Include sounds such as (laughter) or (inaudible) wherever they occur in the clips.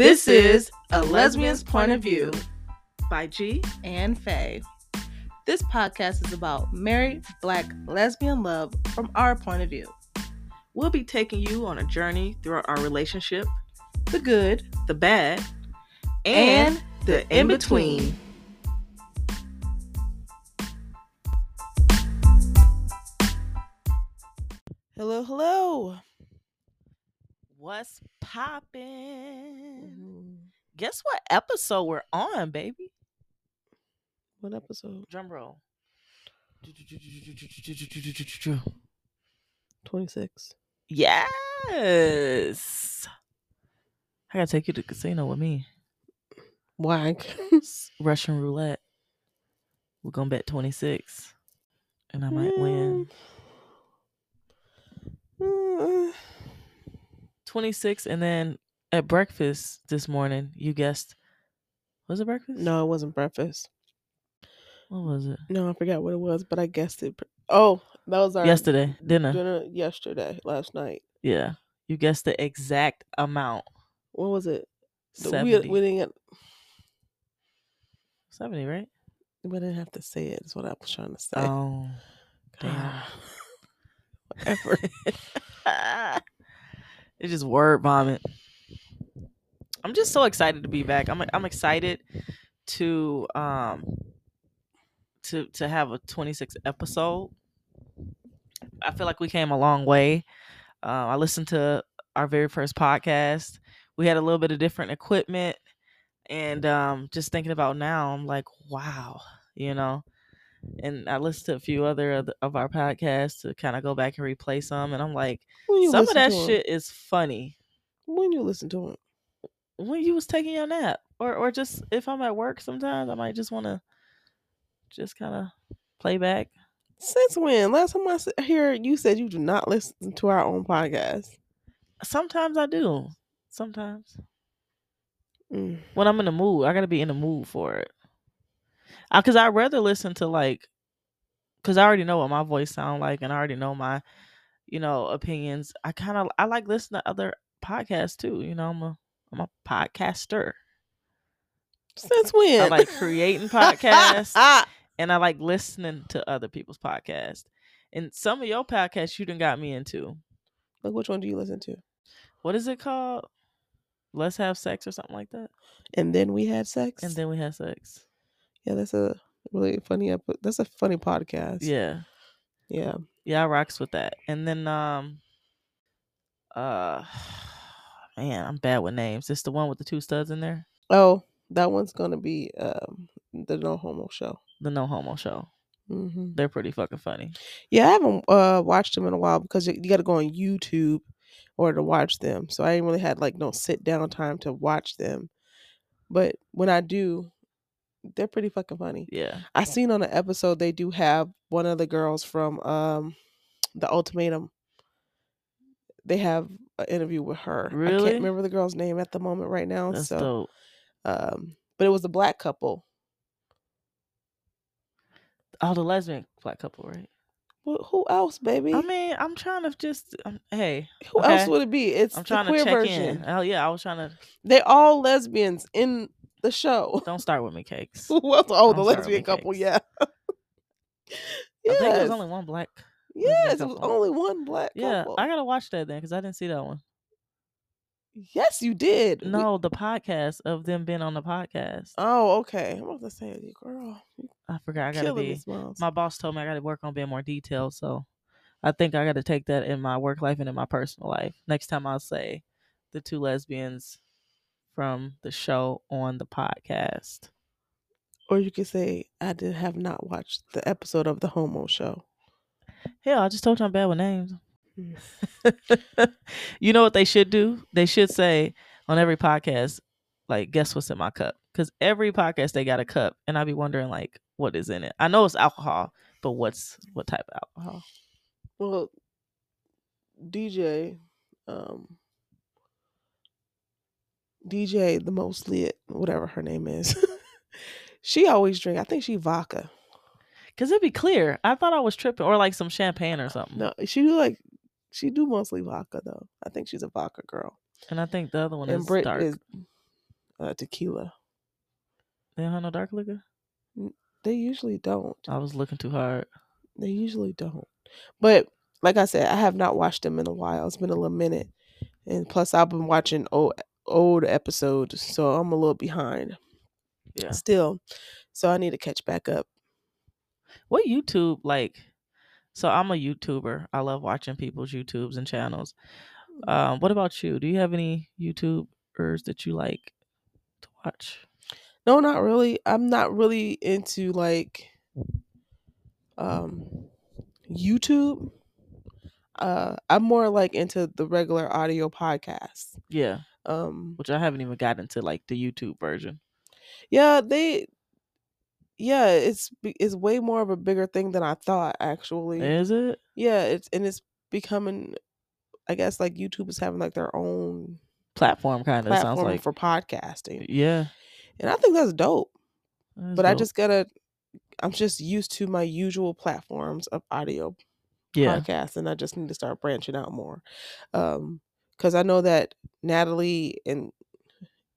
This is A Lesbian's Point of View by G. and Faye. This podcast is about married black lesbian love from our point of view. We'll be taking you on a journey throughout our relationship, The good the bad, and, and the in between. Hello, hello. What's poppin'? Guess what episode we're on, baby? What episode? Drum roll. 26. Yes. I gotta take you to the casino with me. Why? (laughs) Russian roulette. We're gonna bet 26. And I might win. Mm, 26 and then at breakfast this morning you guessed was it breakfast No, it wasn't breakfast. what was it No, I forgot what it was, but I guessed it. Oh, that was our yesterday dinner dinner yesterday, last night. yeah you guessed the exact amount What was it? 70 We, we didn't get, 70 right we didn't have to say it. Is what I was trying to say. oh damn (laughs) Whatever. (laughs) it's just word vomit. I'm just so excited to be back. I'm i'm excited to um to to have a 26 episode. I feel like we came a long way. Uh, i listened to our very first podcast. We had a little bit of different equipment and um just thinking about now i'm like wow you know and i listened to a few other of, the, of our podcasts to kind of go back and replay some and i'm like some of that shit is funny. When you listen to it, when you was taking your nap or or just if i'm at work sometimes i might just want to just kind of play back. Since when? Last time I hear you said you do not listen to our own podcast. sometimes i do. Sometimes. Mm. when i'm in the mood i gotta be in the mood for it because i'd rather listen to like because i already know what my voice sound like and i already know my you know opinions i kind of i like listening to other podcasts too you know i'm a i'm a podcaster Since when? i like creating podcasts (laughs) and I like listening to other people's podcasts. And some of your podcasts you done got me into. Like, which one do you listen to? What is it called? Let's have sex or something like that. And then we had sex. And then we had sex. Yeah, that's a really funny. Epi- that's a funny podcast. Yeah. yeah. Yeah, I rocks with that. And then um uh (sighs) man, I'm bad with names. It's the one with the two studs in there. Oh, that one's gonna be um the No Homo show. The no homo show. hmm They're pretty fucking funny. Yeah, I haven't uh watched them in a while because you, you got to go on YouTube or to watch them. So I ain't really had like no sit down time to watch them. But when I do, they're pretty fucking funny. Yeah. I seen on an episode they do have one of the girls from um the ultimatum. They have an interview with her. I Really? can't remember the girl's name at the moment right now. That's so dope. um but it was a black couple. Oh, the lesbian black couple, right? Who, who else, baby? I mean, I'm trying to just um, hey, who else would it be? It's I'm the trying to queer check version. in. Oh yeah, I was trying to They're all lesbians in the show. Don't start with me, cakes. (laughs) Else? Oh, the I'm sorry, lesbian couple. cakes. Yeah. (laughs) I think there was only one black. yes, it was only one black Yeah, couple. I gotta watch that then because I didn't see that one. yes, you did. We- No, the podcast of them being on the podcast. oh, okay. I'm about to say, girl, I forgot. I gotta be. My boss told me I gotta work on being more detailed, so I think I gotta take that in my work life and in my personal life. Next time I'll say the two lesbians from the show on the podcast. Or you could say, I did have not watched the episode of the Homo show. Hell, I just told you I'm bad with names. Mm. (laughs) you know what they should do? They should say on every podcast, like, guess what's in my cup? Because every podcast they got a cup, and I'd be wondering like, what is in it? I know it's alcohol, but what's what type of alcohol? Well, DJ, um, DJ, the most lit, whatever her name is, (laughs) she always drink. I think she vodka. Because it'd be clear. I thought I was tripping, or like some champagne or something. No, she do like she do mostly vodka though. I think she's a vodka girl. And I think the other one and is Brit dark. is uh, tequila. They don't have no dark liquor. They usually don't. I was looking too hard. They usually don't. But like I said, I have not watched them in a while. It's been a little minute, and plus I've been watching old old episodes, so I'm a little behind Yeah. still. So I need to catch back up. What YouTube like? So I'm a YouTuber. I love watching people's YouTubes and channels. Um, what about you? Do you have any YouTubers that you like to watch? No, not really. I'm not really into like um YouTube. Uh I'm more like into the regular audio podcasts. Yeah, Um which I haven't even gotten to like the YouTube version. yeah, they yeah, it's it's way more of a bigger thing than I thought actually. Is it? Yeah, it's and it's becoming I guess like YouTube is having like their own Platform kind of sounds like. for podcasting. yeah, And I think that's dope. that's But I just gotta I'm just used to my usual platforms of audio yeah podcast and I just need to start branching out more. Um because I know that Natalie and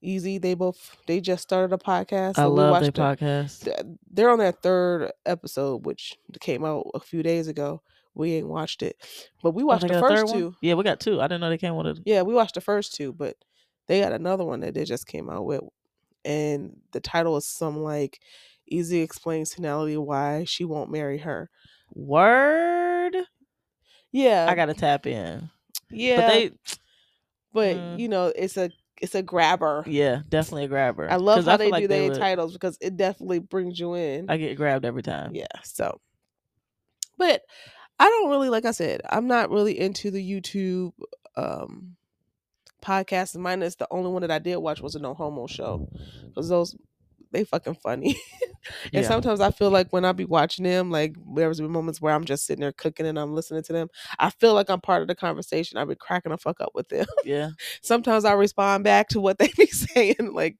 Easy they both they just started a podcast. I love their podcast. They're on their third episode, which came out a few days ago. We ain't watched it, but we Oh, watched the got a third first one? two. Yeah, we got two. I didn't know they came with it. Yeah, we watched the first two, but they got another one that they just came out with, and the title is some like Easy explains to Natalie why she won't marry her. Word. Yeah, I gotta tap in. yeah, But they, but Mm. you know, it's a it's a grabber. yeah, definitely a grabber. I love how feel they like do their would- titles because it definitely brings you in. I get grabbed every time. yeah, so, but I don't really like I said I'm not really into the YouTube um podcast. Mine is the only one that I did watch was a No Homo show because those they fucking funny. (laughs) and Yeah. sometimes I feel like when I be watching them, like there's been moments where I'm just sitting there cooking and I'm listening to them. I feel like I'm part of the conversation. I've been cracking the fuck up with them. (laughs) Yeah. sometimes I respond back to what (laughs) they be saying. Like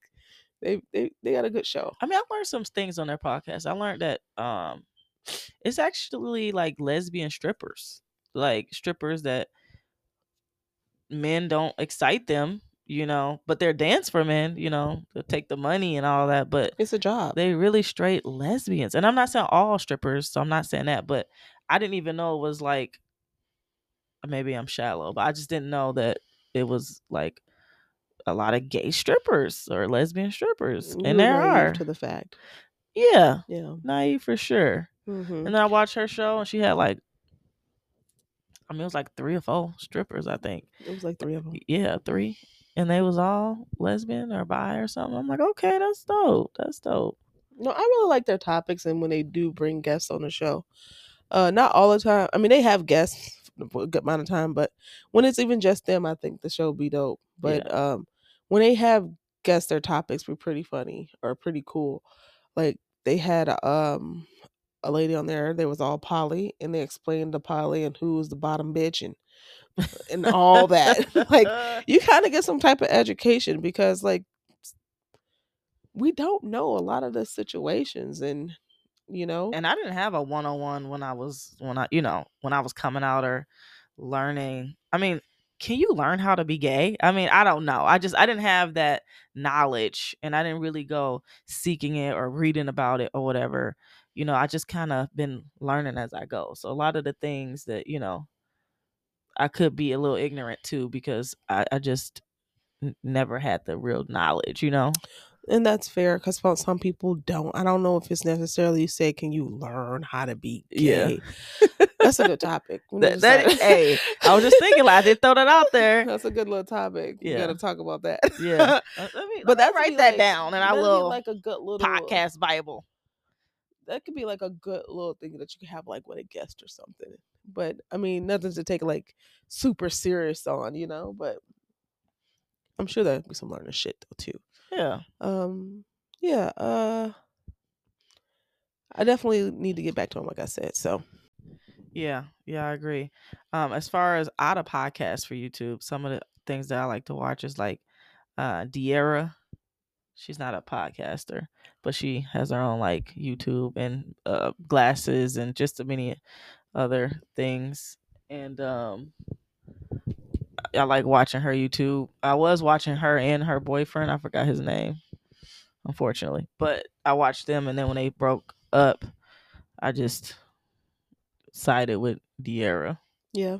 they they they got a good show. I mean, I learned some things on their podcast. I learned that um it's actually like lesbian strippers. Like strippers that men don't excite them, you know, but they're dance for men, you know, to take the money and all that, but It's a job. they really straight lesbians. And I'm not saying all strippers, so I'm not saying that, but I didn't even know it was like maybe I'm shallow, but I just didn't know that it was like a lot of gay strippers or lesbian strippers. You and there are. to the fact. Yeah. Yeah. Naive for sure. hmm And then I watched her show and she had like I mean it was like three or four strippers, I think. It was like three of them. Yeah, three. And they was all lesbian or bi or something. I'm like, okay, that's dope. That's dope. No, I really like their topics and when they do bring guests on the show. Uh not all the time. I mean they have guests a good amount of time, but when it's even just them, I think the show be dope. But um when they have guests their topics be pretty funny or pretty cool. Like they had um a lady on there, they was all poly and they explained the poly and who was the bottom bitch and and all that. (laughs) (laughs) like you kind of get some type of education because like we don't know a lot of the situations and you know and I didn't have a one on one when I was when I you know when I was coming out or learning. I mean, can you learn how to be gay? I mean, I don't know. I just I didn't have that knowledge, and I didn't really go seeking it or reading about it or whatever. You know, I just kind of been learning as I go. So a lot of the things that you know, I could be a little ignorant too because I, I just n- never had the real knowledge. You know. and that's fair because some people don't i don't know if it's necessarily you say can you learn how to be Yeah. gay (laughs) that's a good topic That, to that, start- hey, I was just thinking, like, I did throw that out (laughs) there. that's a good little topic you Yeah. gotta talk about that Yeah. (laughs) Uh, let me, but that's write that down and I will like a good little podcast Bible. that could be like a good little thing that you could have like with a guest or something. But I mean, nothing to take like super serious on, you know. But I'm sure there'll be some learning shit though too. Yeah. Um, yeah. Uh, I definitely need to get back to him, like I said. So Yeah. Yeah, I agree. Um, as far as out of podcasts for YouTube, some of the things that I like to watch is like uh Dearra. She's not a podcaster, but she has her own like YouTube and uh glasses and just a many other things. And um I like watching her YouTube. I was watching her and her boyfriend. I forgot his name, unfortunately. But I watched them, and then when they broke up, I just sided with Dearra. Yeah.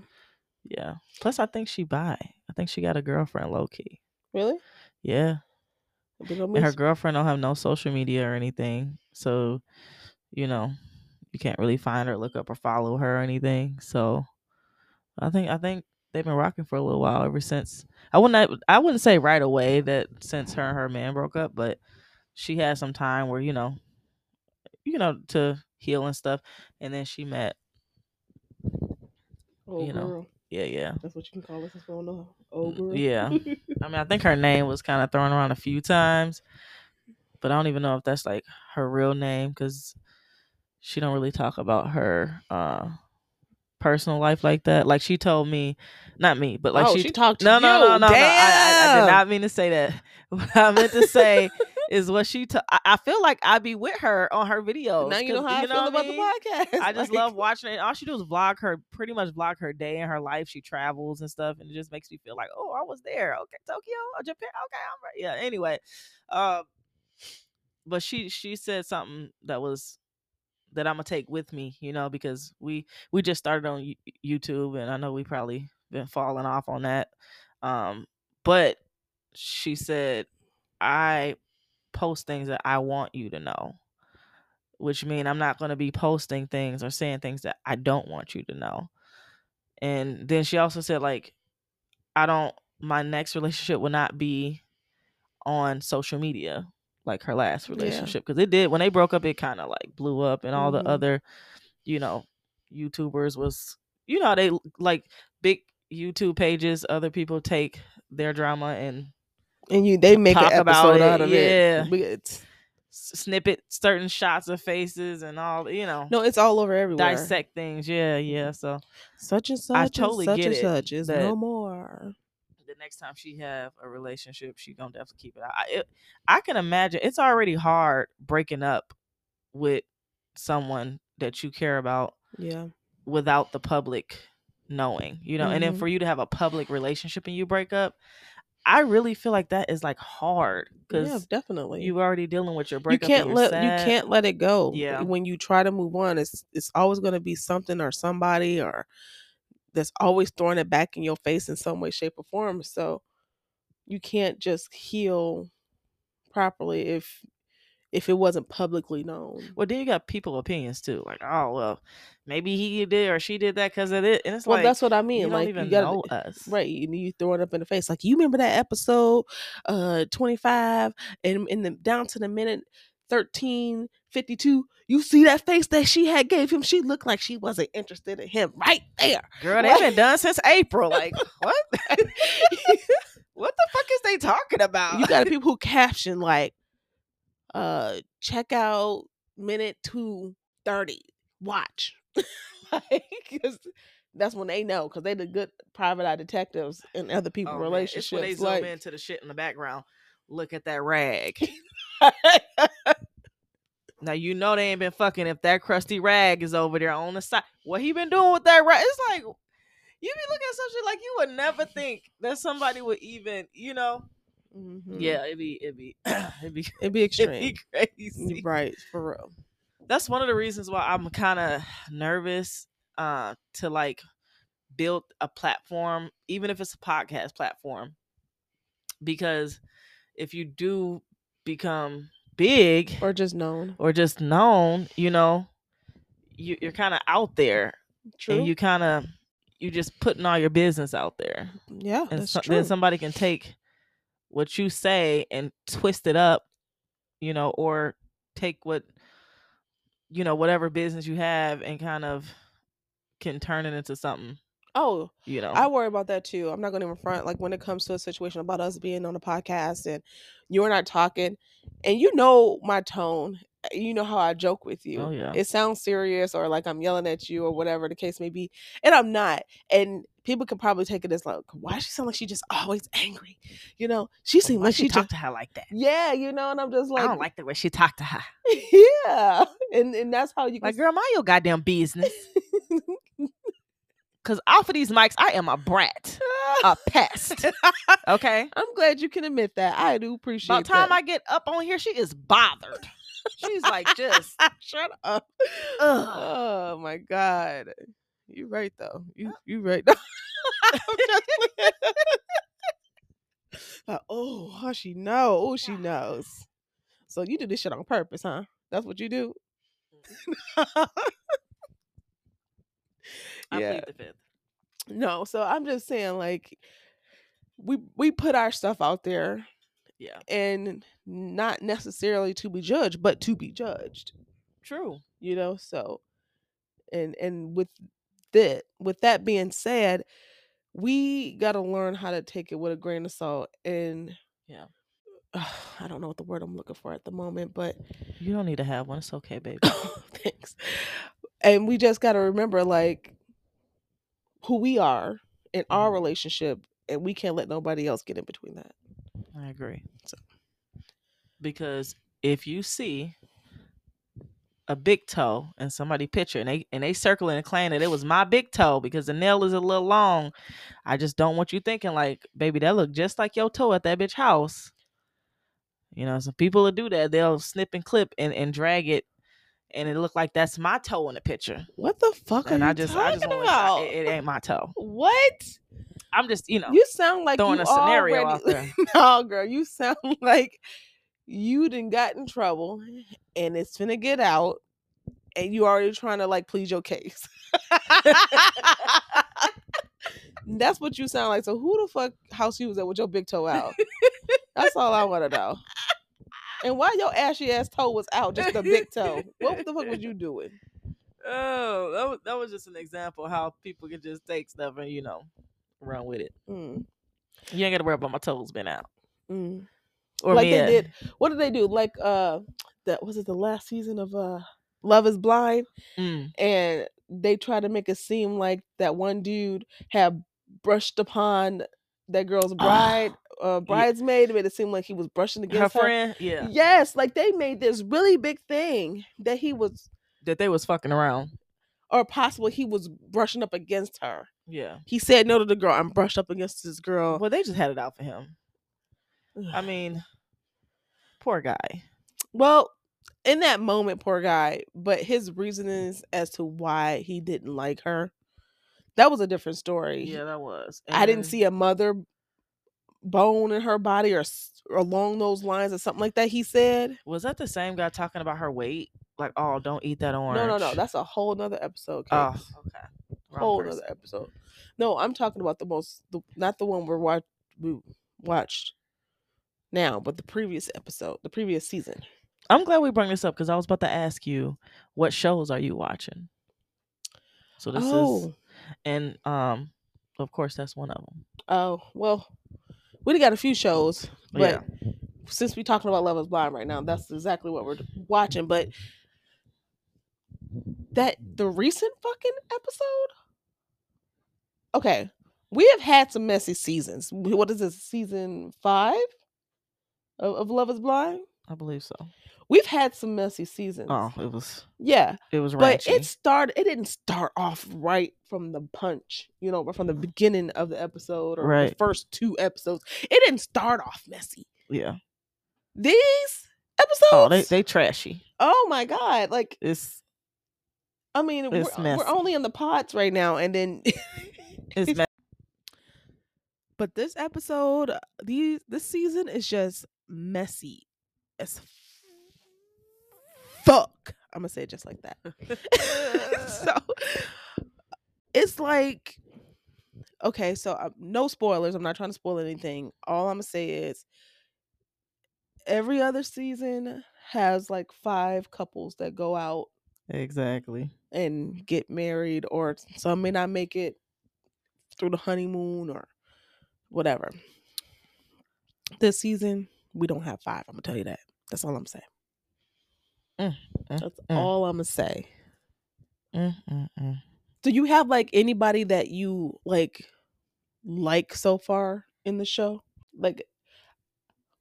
Yeah. Plus, I think she bi. I think she got a girlfriend, low key. Really? Yeah. And her girlfriend don't have no social media or anything, so you know you can't really find her, look up, or follow her or anything. So I think I think they've been rocking for a little while ever since. I wouldn't I wouldn't say right away that since her and her man broke up, but she had some time where you know, you know, to heal and stuff, and then she met. Old you know, girl. Yeah, yeah. That's what you can call us. That's what I know. Old Mm, girl. yeah. (laughs) I mean, I think her name was kind of thrown around a few times, but I don't even know if that's like her real name because she don't really talk about her uh personal life like that. Like she told me, not me, but like oh, she, she, talked to no, you. no, no, no, no. I, I, I did not mean to say that. (laughs) What I meant to say is what she. ta- I, I feel like I be with her on her videos. Now you know how I feel what about mean? the podcast. I just (laughs) Like, love watching it. All she do is vlog her, pretty much vlog her day and her life. She travels and stuff, and it just makes me feel like, oh, I was there. Okay, Tokyo, oh, Japan. Okay, I'm right. Yeah. Anyway, um, but she she said something that was that I'm gonna take with me, you know, because we we just started on YouTube, and I know we probably been falling off on that. Um, but she said, I post things that I want you to know which mean I'm not to be posting things or saying things that I don't want you to know. And then she also said like I don't my next relationship will not be on social media like her last relationship because it did when they broke up it kind of like blew up and all Mhm. the other you know YouTubers was you know they like big YouTube pages other people take their drama and and you they make talk an about episode it, out of yeah. it. It's, snippet certain shots of faces and all you know no, it's all over everywhere. dissect things. Yeah, yeah. So Such and such. I and totally such get and it such is that- no more. Next time she have a relationship, she gonna definitely keep it. I it, I can imagine it's already hard breaking up with someone that you care about Yeah. without the public knowing, you know. And then Mhm. for you to have a public relationship and you break up, I really feel like that is like hard because Yeah, definitely. you already dealing with your breakup. you can't let you're you can't let it go. Yeah. When you try to move on, it's it's always going to be something or somebody or that's always throwing it back in your face in some way, shape, or form. So you can't just heal properly if if it wasn't publicly known. Well, then you got people opinions too, like, oh well, maybe he did or she did that because of it, and it's well, like that's what I mean. like even you gotta, know us, Right, you you throw it up in the face. Like you remember that episode, uh, twenty five, and in the down to the minute thirteen fifty two. You see that face that she had gave him. She looked like she wasn't interested in him right there. Girl, they've been done since April. Like, (laughs) what? (laughs) what the fuck is they talking about? you got (laughs) people who caption like, uh, check out minute two thirty. Watch, like that's when they know because they the good private eye detectives in other people's Oh, man, relationships. It's when they zoom like, into the shit in the background. Look at that rag. Now you know they ain't been fucking if that crusty rag is over there on the side. What he been doing with that rag? It's like you be looking at some shit like you would never think that somebody would even, you know. Mhm. Yeah, it'd be it'd be (clears throat) it'd be it'd be (laughs) it'd extreme. be crazy. Right, for real. that's one of the reasons why I'm kind of nervous uh to like build a platform even if it's a podcast platform because if you do become big Or just known. or just known you know you, you're kind of out there True. and you kind of you just putting all your business out there yeah, and that's so- true. then somebody can take what you say and twist it up you know or take what you know whatever business you have and kind of can turn it into something oh, you know I worry about that too. I'm not going to even front. Like when it comes to a situation about us being on a podcast and you're not talking, and you know my tone. uh, You know how I joke with you. Oh, yeah. It sounds serious or like I'm yelling at you or whatever the case may be, and I'm not. And people could probably take it as like, why does she sound like she just always angry? You know, she Why like she she talk just to her like that yeah, you know. And I'm just like, i don't like the way she talked to her (laughs) yeah, and and that's how you can like girl mind your goddamn business (laughs) because off of these mics i am a brat a (laughs) pest. Okay. I'm glad you can admit that. I do appreciate About time that. I get up on here, she is bothered. She's like just (laughs) Shut up. ugh. Oh my god. you're right though. You Uh you right. (laughs) Like, oh, how she know? Oh, she knows. So you do this shit on purpose, huh? That's what you do. I yeah. plead the fifth. No, so I'm just saying, like, we we put our stuff out there, Yeah. and not necessarily to be judged, but to be judged. True. You know, so and and with that with that being said, we got to learn how to take it with a grain of salt. And Yeah. (sighs) I don't know what the word I'm looking for at the moment, but You don't need to have one. It's okay, baby. (laughs) thanks. And we just got to remember, like, who we are in our Mhm. relationship, and we can't let nobody else get in between that. I agree. So- Because if you see a big toe and somebody picture and they and they circling and claiming that it was my big toe because the nail is a little long, I just don't want you thinking like, baby, that look just like your toe at that bitch house. You know, some people will do that. They'll snip and clip and, and drag it and it looked like that's my toe in the picture. What the fuck are And you I just I just talking about? it, it ain't my toe. what? I'm just, you know, You sound like throwing a scenario already... out there. (laughs) no, girl, you sound (laughs) like you didn't got in trouble and it's finna get out and you already trying to like plead your case. (laughs) That's what you sound like. So who the fuck house you was at with your big toe out? That's all I want to know. And why your ashy ass toe was out, just the big toe? What the fuck was you doing? Oh, that was, that was just an example of how people can just take stuff and you know run with it. Mm, You ain't got to worry about my toes being out mm. or like they did. What did they do? Like uh, that was it. The last season of uh, Love Is Blind. Mm, and they try to make it seem like that one dude had brushed upon that girl's bride, uh, bridesmaid, made it seem like he was brushing against her. friend, yeah, Yes, like they made this really big thing that he was, that they was fucking around. or possible he was brushing up against her. Yeah. He said no to the girl. I'm brushed up against this girl. Well, they just had it out for him. I mean, poor guy. Well, in that moment, poor guy, but his reasonings as to why he didn't like her, that was a different story. Yeah, that was. I didn't see a mother bone in her body or, or along those lines or something like that. He said, Was that the same guy talking about her weight? Like, oh, don't eat that orange. "No, no, no. That's a whole nother episode. oh, okay. Wrong whole person. nother episode. No, I'm talking about the most, the, not the one we're watch we watched now, but the previous episode, the previous season. I'm glad we brought this up because I was about to ask you what shows are you watching. So this is, oh, and um, of course that's one of them. oh, well, we got a few shows, but Yeah. since we're talking about Love Is Blind right now, that's exactly what we're watching. But that the recent fucking episode. Okay, we have had some messy seasons. What is this season five of, of Love Is Blind? I believe so. We've had some messy seasons. Oh, it was yeah, it was right. but it started. It didn't start off right from the punch, you know, from the beginning of the episode or the first two episodes. It didn't start off messy. yeah. These episodes. Oh, they they trashy. Oh my god! Like It's I mean, we're, It's we're only in the pots right now, and then. (laughs) it's Messy. but this episode, these this season is just messy as fuck. I'm gonna say it just like that. (laughs) so it's like okay, so uh, no spoilers. I'm not trying to spoil anything. All I'm gonna say is every other season has like five couples that go out exactly. and get married, or some may not make it through the honeymoon or whatever. This season, we don't have five. I'm gonna tell you that. That's all I'm saying. Mm, mm, That's mm. all I'm gonna say. Do you have like anybody that you like like so far in the show? Like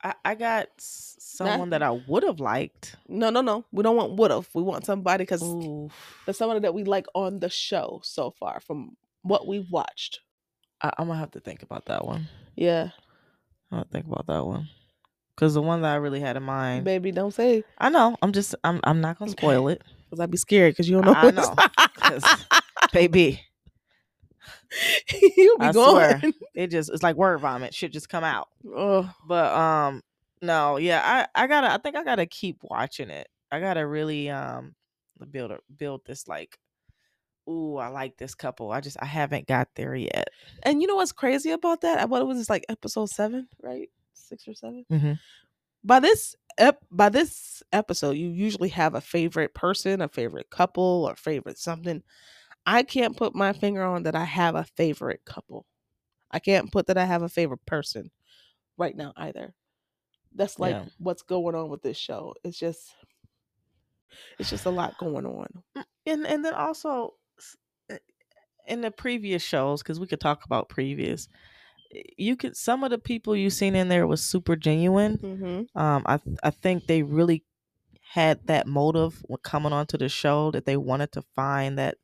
I, I got someone that I would have liked. no, no, no. We don't want would have. We want somebody because there's somebody that we like on the show so far from what we've watched. I, I'm gonna have to think about that one. Yeah, I'm gonna think about that one because the one that I really had in mind. baby, don't say I know. I'm just. I'm. I'm not gonna spoil it, because I'd be scared because you don't know. I know, (laughs) 'cause- (laughs) baby. (laughs) You'll be I going. swear. (laughs) It just. It's like word vomit. Should just come out. Oh, But um, no. Yeah. I. I gotta. I think I gotta keep watching it. I gotta really um build a, build this like. Ooh, I like this couple. I just I haven't got there yet. and you know what's crazy about that? I- What was this like episode seven, right? Six or 7 Mhm. By this ep- by this episode, you usually have a favorite person, a favorite couple, or favorite something. I can't put my finger on that I have a favorite couple. I can't put that I have a favorite person right now either. That's like Yeah. what's going on with this show. It's just it's just a lot going on. and and then also uh, in the previous shows because we could talk about previous you could some of the people you seen in there was super genuine Mm-hmm. um i i think they really had that motive when coming onto the show that they wanted to find that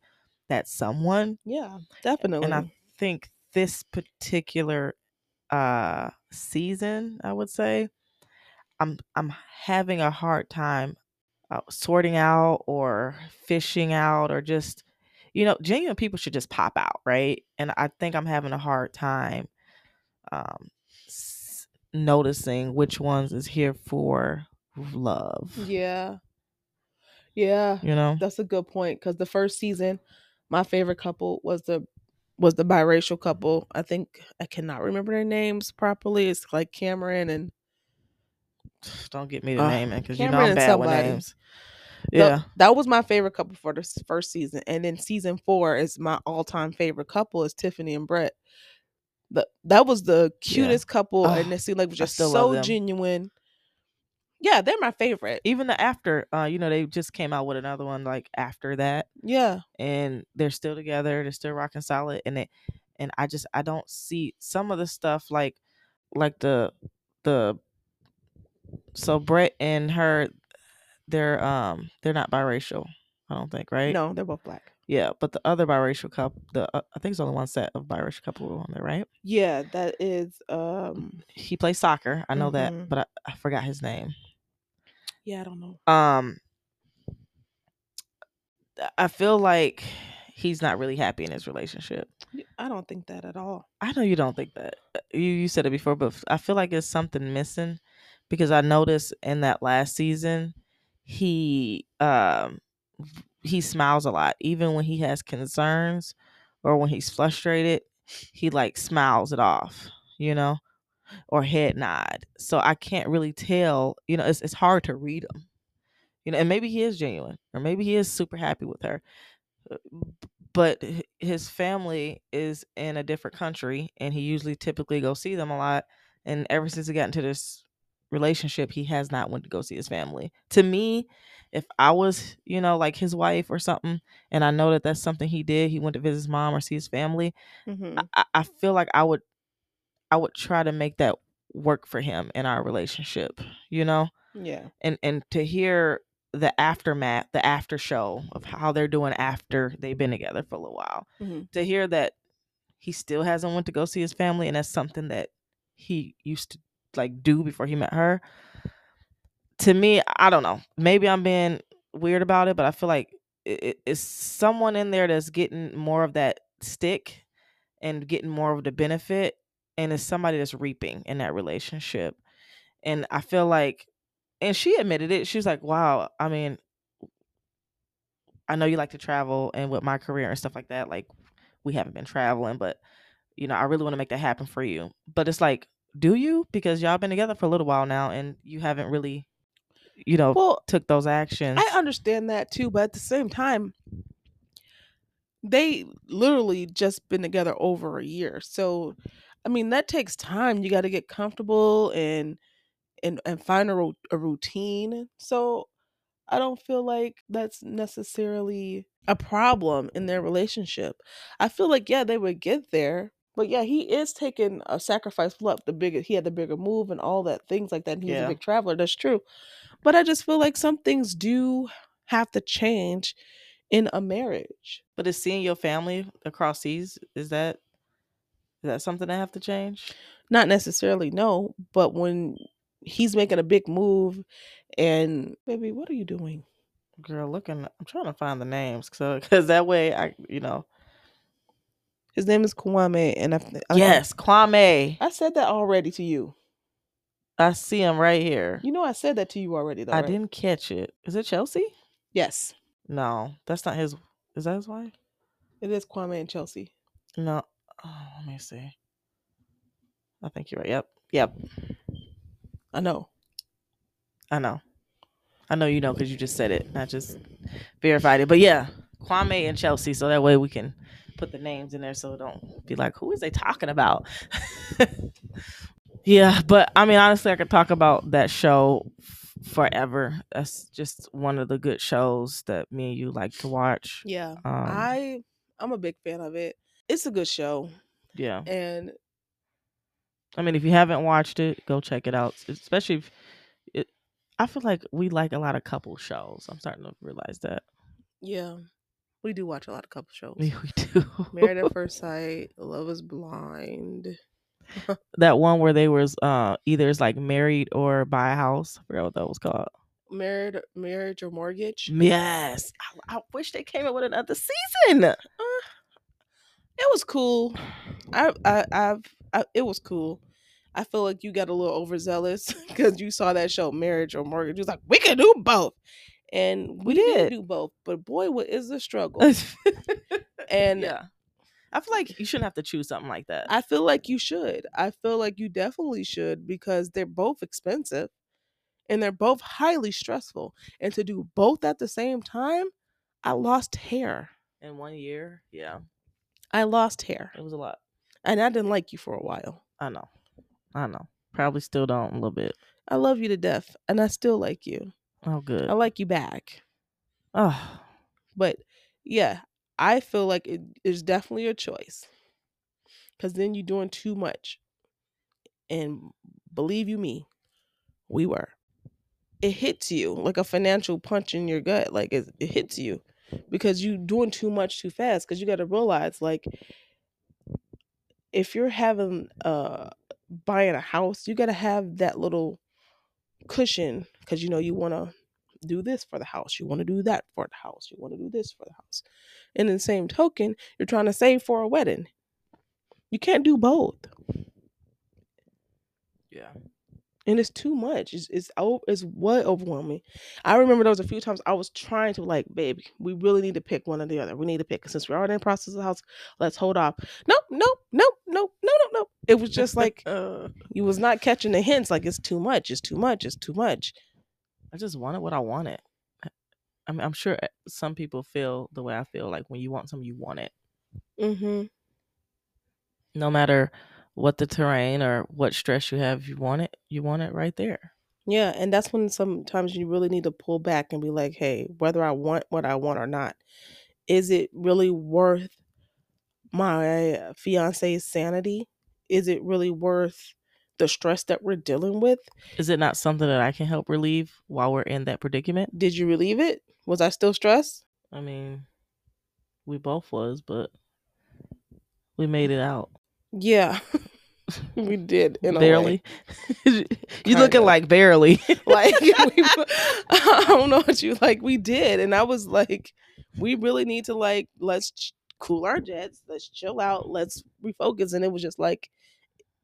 that someone Yeah, definitely. and i think this particular uh season i would say i'm i'm having a hard time uh, sorting out or fishing out or just you know genuine people should just pop out right and i think i'm having a hard time um s- noticing which ones is here for love yeah, yeah, you know that's a good point. Because the first season, my favorite couple was the was the biracial couple. I think I cannot remember their names properly. It's like Cameron and (sighs) don't get me to Uh, name it because you know i'm bad with names the- yeah that was my favorite couple for the first season. And then season four is my all time favorite couple is Tiffany and Brett. The, that was the cutest couple, Ugh, and it seemed like it was just so genuine. Yeah, they're my favorite. even the after uh you know they just came out with another one like after that Yeah, and they're still together they're still rocking solid and it and i just i don't see some of the stuff like like the the so brett and her they're um they're not biracial i don't think right no, they're both black. yeah but the other biracial couple the uh, i think it's only one set of biracial couple on there right Yeah, that is. um he plays soccer i know Mhm. that but I, I forgot his name Yeah, I don't know. um i feel like he's not really happy in his relationship I don't think that at all. I know you don't think that. Uh, You you said it before, but I feel like there's something missing because I noticed in that last season he um he smiles a lot even when he has concerns or when he's frustrated, he like smiles it off, you know, or head nod. So I can't really tell, you know, it's it's hard to read him. You know, and maybe he is genuine or maybe he is super happy with her uh, but his family is in a different country and he usually typically go see them a lot and ever since he got into this relationship he has not went to go see his family to me if i was you know like his wife or something and i know that that's something he did he went to visit his mom or see his family Mm-hmm. I, I feel like i would i would try to make that work for him in our relationship you know Yeah. and and to hear the aftermath the after show of how they're doing after they've been together for a little while Mhm. to hear that he still hasn't went to go see his family and that's something that he used to like do before he met her to me i don't know maybe i'm being weird about it but i feel like it, it- it's someone in there that's getting more of that stick and getting more of the benefit and it's somebody that's reaping in that relationship and i feel like and she admitted it she was like wow i mean i know you like to travel and with my career and stuff like that like we haven't been traveling but you know i really want to make that happen for you but it's like do you because y'all been together for a little while now and you haven't really you know Well, took those actions I understand that too, but at the same time, they literally just been together over a year. So, I mean, that takes time. You got to get comfortable and and and find a, ro- a routine. So, I don't feel like that's necessarily a problem in their relationship. I feel like yeah, they would get there. But yeah, he is taking a sacrifice. Look, the bigger he had the bigger move and all that things like that. And he was Yeah. a big traveler. That's true. But I just feel like some things do have to change in a marriage. but is seeing your family across seas is that Is that something I have to change? Not necessarily, no, but when he's making a big move and baby, what are you doing? Girl, looking, I'm trying to find the names so because that way I, you know. His name is Kwame, and I, I Yes, Kwame. I said that already to you. I see him right here. You know, I said that to you already. Though, I right? didn't catch it. Is it Chelsea? Yes, No, that's not his. Is that his wife? it is Kwame and Chelsea. No. Oh, let me see. I think you're right. Yep. Yep. I know. I know. I know you know because you just said it. I just verified it. But yeah, Kwame and Chelsea. So that way we can put the names in there so don't be like, who is they talking about? (laughs) yeah, but I mean, honestly, I could talk about that show forever. That's just one of the good shows that me and you like to watch. Yeah, Um, I I'm a big fan of it. It's a good show, yeah. and I mean, if you haven't watched it, go check it out. Especially if it, I feel like we like a lot of couple shows. I'm starting to realize that yeah, we do watch a lot of couple (laughs) shows. we, we do. Married at (laughs) First Sight, Love Is Blind. (laughs) that one where they was uh either it's like married or buy a house. I forgot what that was called. Married, marriage or mortgage. Yes, I, I wish they came up with another season. It was cool. I, I, I've, I, it was cool. I feel like you got a little overzealous (laughs) because you saw that show, Marriage or Mortgage. You was like, we can do both, and we, We did do both. But boy, what is the (laughs) struggle? And yeah, I feel like you shouldn't have to choose something like that. I feel like you should. I feel like you definitely should because they're both expensive and they're both highly stressful. And to do both at the same time, I lost hair. In one year, yeah, I lost hair. it was a lot. And I didn't like you for a while. I know, I know. Probably still don't a little bit. I love you to death and I still like you. Oh, good. I like you back. Oh, But yeah, I feel like it is definitely a choice. Cause then you're doing too much. And believe you me, we were. It hits you like a financial punch in your gut. Like it, it hits you because you're doing too much too fast. Cause you gotta realize like if you're having uh buying a house, you gotta have that little cushion because you know you wanna do this for the house, you wanna do that for the house, you wanna do this for the house. And in the same token, you're trying to save for a wedding. You can't do both. yeah. And it's too much. It's it's it's what overwhelming. I remember there was a few times I was trying to like, baby, we really need to pick one or the other. We need to pick since we're already in the process of the house. Let's hold off. Nope, nope, nope, nope, no, no, no. It was just (laughs) like Uh, you was not catching the hints. Like it's too much. It's too much. It's too much. I just wanted what I wanted. I- I mean, I'm sure uh, some people feel the way I feel. Like when you want something, you want it. Mm-hmm. No matter what the terrain or what stress you have, you want it. You want it right there. Yeah, and that's when sometimes you really need to pull back and be like, hey, whether I want what I want or not, is it really worth my fiance's sanity? Is it really worth the stress that we're dealing with? Is it not something that I can help relieve while we're in that predicament? Did you relieve it? Was I still stressed? I mean, we both was, but we made it out Yeah, (laughs) we did. In barely. (laughs) you looking Kinda. like barely. (laughs) like we, I don't know what you like. We did, and I was like, we really need to like let's ch- cool our jets, let's chill out, let's refocus. And it was just like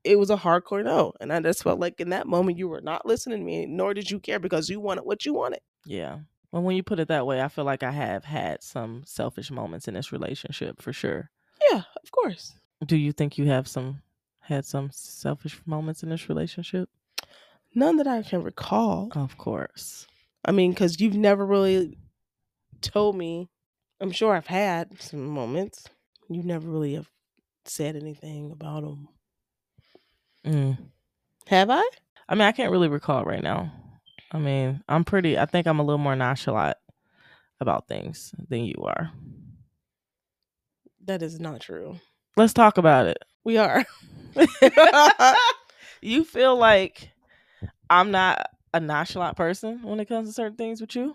it was a hardcore no, and I just felt like in that moment you were not listening to me, nor did you care because you wanted what you wanted. yeah. Well, when you put it that way, I feel like I have had some selfish moments in this relationship for sure. Yeah, of course. Do you think you have some had some selfish moments in this relationship? None that I can recall. Of course. I mean, because you've never really told me. I'm sure I've had some moments. You never really have said anything about them. Mm. Have I? I mean, I can't really recall right now. I mean, I'm pretty. I think I'm a little more nonchalant about things than you are. That is not true. Let's talk about it. We are. (laughs) you feel like I'm not a nonchalant person when it comes to certain things with you?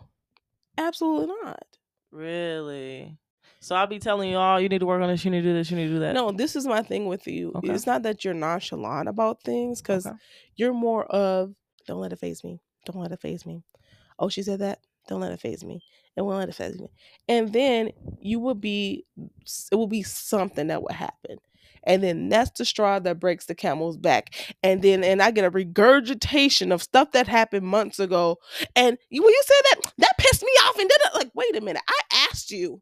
Absolutely not. Really? So I'll be telling you all you need to work on this, you need to do this, you need to do that. No, this is my thing with you. Okay. It's not that you're nonchalant about things because Okay. you're more of don't let it phase me. Don't let it phase me. Oh, she said that. Don't let it phase me. It won't let it phase me. And then you will be, it will be something that will happen. And then that's the straw that breaks the camel's back. And then, and I get a regurgitation of stuff that happened months ago. And you, when you said that, that pissed me off. And then, I- like, wait a minute. I asked you,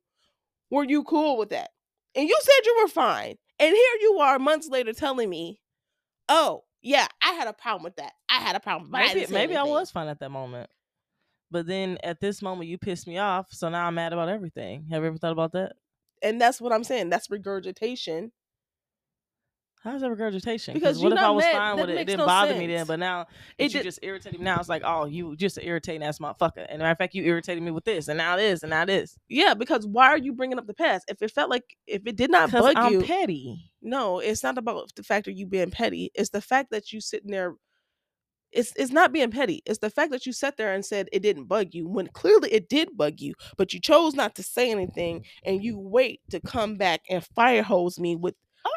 were you cool with that? And you said you were fine. And here you are months later telling me, oh, yeah, I had a problem with that. I had a problem. I maybe didn't maybe I was fine at that moment. But then at this moment you pissed me off, so now I'm mad about everything. Have you ever thought about that? And that's what I'm saying. That's regurgitation. How's that regurgitation? Because what if I was mad- fine with it? It didn't no bother me then, but now It you did- just irritated me. Now it's like, oh, you just an irritating ass motherfucker. And matter of fact, you irritated me with this, and now this, and now this. Yeah, because why are you bringing up the past? If it felt like, if it did not bug I'm you, petty. no, it's not about the fact of you being petty. It's the fact that you sitting there. It's it's not being petty. It's the fact that you sat there and said it didn't bug you when clearly it did bug you, but you chose not to say anything and you wait to come back and fire hose me with. Uh,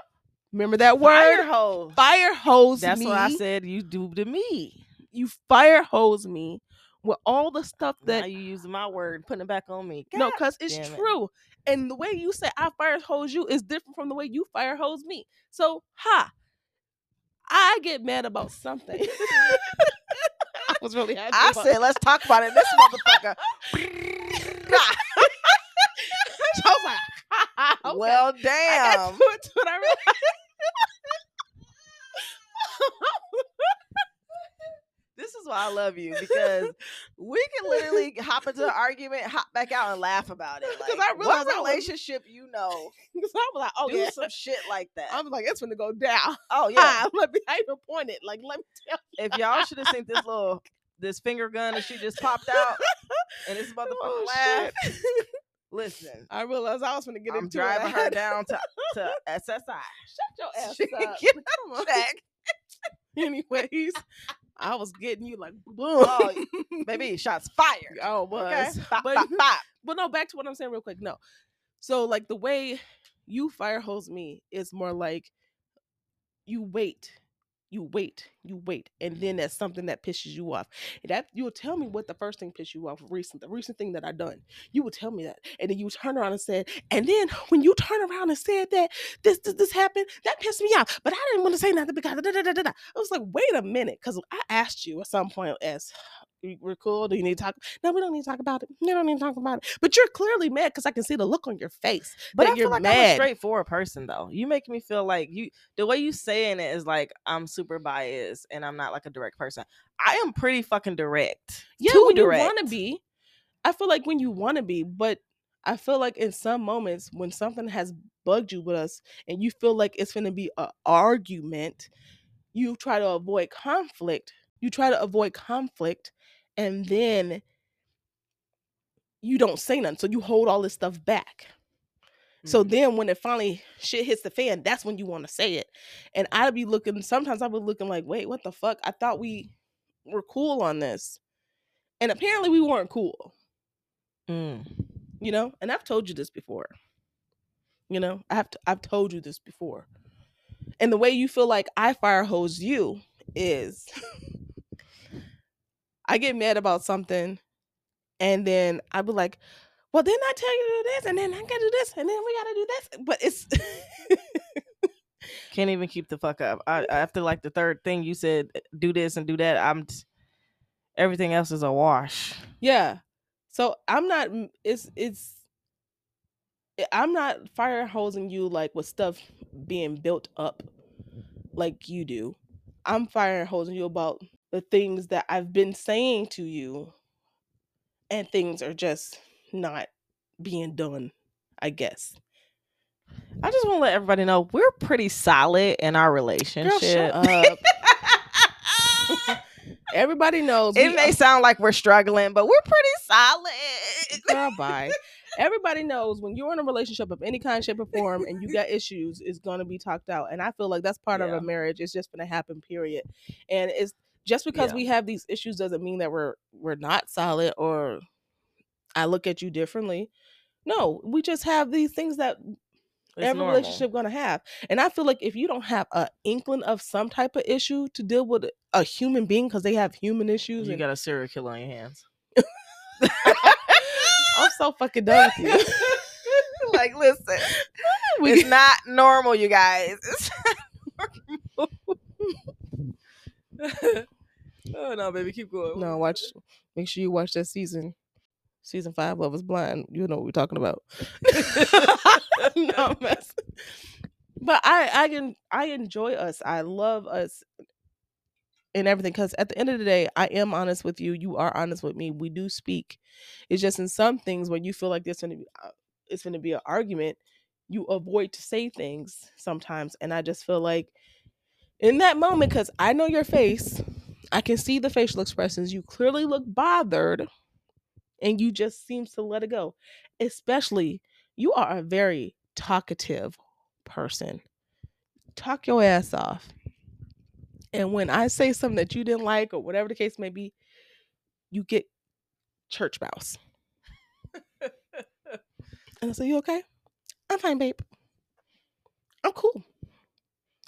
remember that Fire word? hose. Fire hose That's me. what I said you do to me. You fire hose me with all the stuff Now that you using my word, putting it back on me. No, because it's it. true. And the way you say I fire hose you is different from the way you fire hose me. So, ha. I get mad about something. (laughs) I was really happy. I said, let's talk about it. This motherfucker. (laughs) I was like, (laughs) okay. Well, I got damn. to it to it. I. This is why I love you because we can literally hop into an argument, hop back out, and laugh about it. 'Cause Like, I realized what was- relationship you know (laughs) Because I was like, oh do yeah. some shit like that? I'm like, it's gonna go down. oh (laughs) yeah. Let me I even pointed. Like, let me tell you. if y'all should have seen this little this finger gun that she just popped out, and this motherfucker Oh, laughed. Listen, I realized I was gonna get I'm into driving her (laughs) down to to SSI. Shut your ass She up. get Come on. Check. Anyways, I was getting you like boom. Oh, (laughs) Baby, shots fired. Oh, Okay. was. Bop, But- bop, bop. But no, back to what I'm saying real quick. No. So like the way you fire hose me is more like you wait. You wait, you wait, and then mm-hmm. that's something that pisses you off. And that you'll tell me what the first thing pissed you off recent, the recent thing that I done. You will tell me that, and then you turn around and said, and then when you turn around and said that this this, this happened, that pissed me off. But I didn't want to say nothing because da, da, da, da, da. I was like, wait a minute, because I asked you at some point as "We- we're cool. Do you need to talk? No, we don't need to talk about it. We don't need to talk about it. But you're clearly mad because I can see the look on your face. But I you're feel like I'm a mad. straightforward person though. You make me feel like you the way you saying it is like I'm super biased and I'm not like a direct person. I am pretty fucking direct. Yeah, Too when direct. you want to be. I feel like when you want to be, but I feel like in some moments when something has bugged you with us and you feel like it's going to be an argument, you try to avoid conflict. You try to avoid conflict and then you don't say nothing. So you hold all this stuff back. So Mhm. then when it finally shit hits the fan, that's when you want to say it. And I'd be looking, sometimes I would be looking like, wait, what the fuck? I thought we were cool on this. And apparently we weren't cool, Mm. you know? And I've told you this before. You know, I have to, I've told you this before. And the way you feel like I fire hose you is (laughs) I get mad about something and then I'd be like, well, didn't I tell you to do this? And then I gotta do this, and then we gotta do this. But it's Can't even keep the fuck up. I after like the third thing you said, eh, do this and do that. I'm t- everything else is a wash. Yeah. So I'm not it's it's I- I'm not fire hosing you like with stuff being built up like you do. I'm fire hosing you about the things that I've been saying to you and things are just not being done, I guess. I just want to let everybody know we're pretty solid in our relationship. Girl. (laughs) Everybody knows it may are- sound like we're struggling, but we're pretty solid. Girl, bye. (laughs) Everybody knows when you're in a relationship of any kind, shape, or form, and you got issues, it's gonna be talked out. And I feel like that's part of a marriage. It's just gonna happen. Period. And it's just because Yeah. we have these issues doesn't mean that we're we're not solid or I look at you differently. No, we just have these things that It's every normal. relationship gonna have. And I feel like if you don't have a inkling of some type of issue to deal with a human being because they have human issues, You and got a serial killer on your hands. (laughs) I'm so fucking done with you. (laughs) like, listen, (laughs) it's not normal, you guys. (laughs) Oh no, baby, keep going. No, watch. Make sure you watch that season. Season five, Love Is Blind. You know what we're talking about. (laughs) no, messing. But I, I can, I enjoy us. I love us, and everything. Because at the end of the day, I am honest with you. You are honest with me. We do speak. It's just in some things when you feel like there's gonna be, uh, it's gonna be an argument, you avoid to say things sometimes. And I just feel like in that moment, because I know your face, I can see the facial expressions. You clearly look bothered and you just seem to let it go. Especially, you are a very talkative person. Talk your ass off. And when I say something that you didn't like or whatever the case may be, you get church mouse. (laughs) and I say, You okay? I'm fine, babe. I'm cool.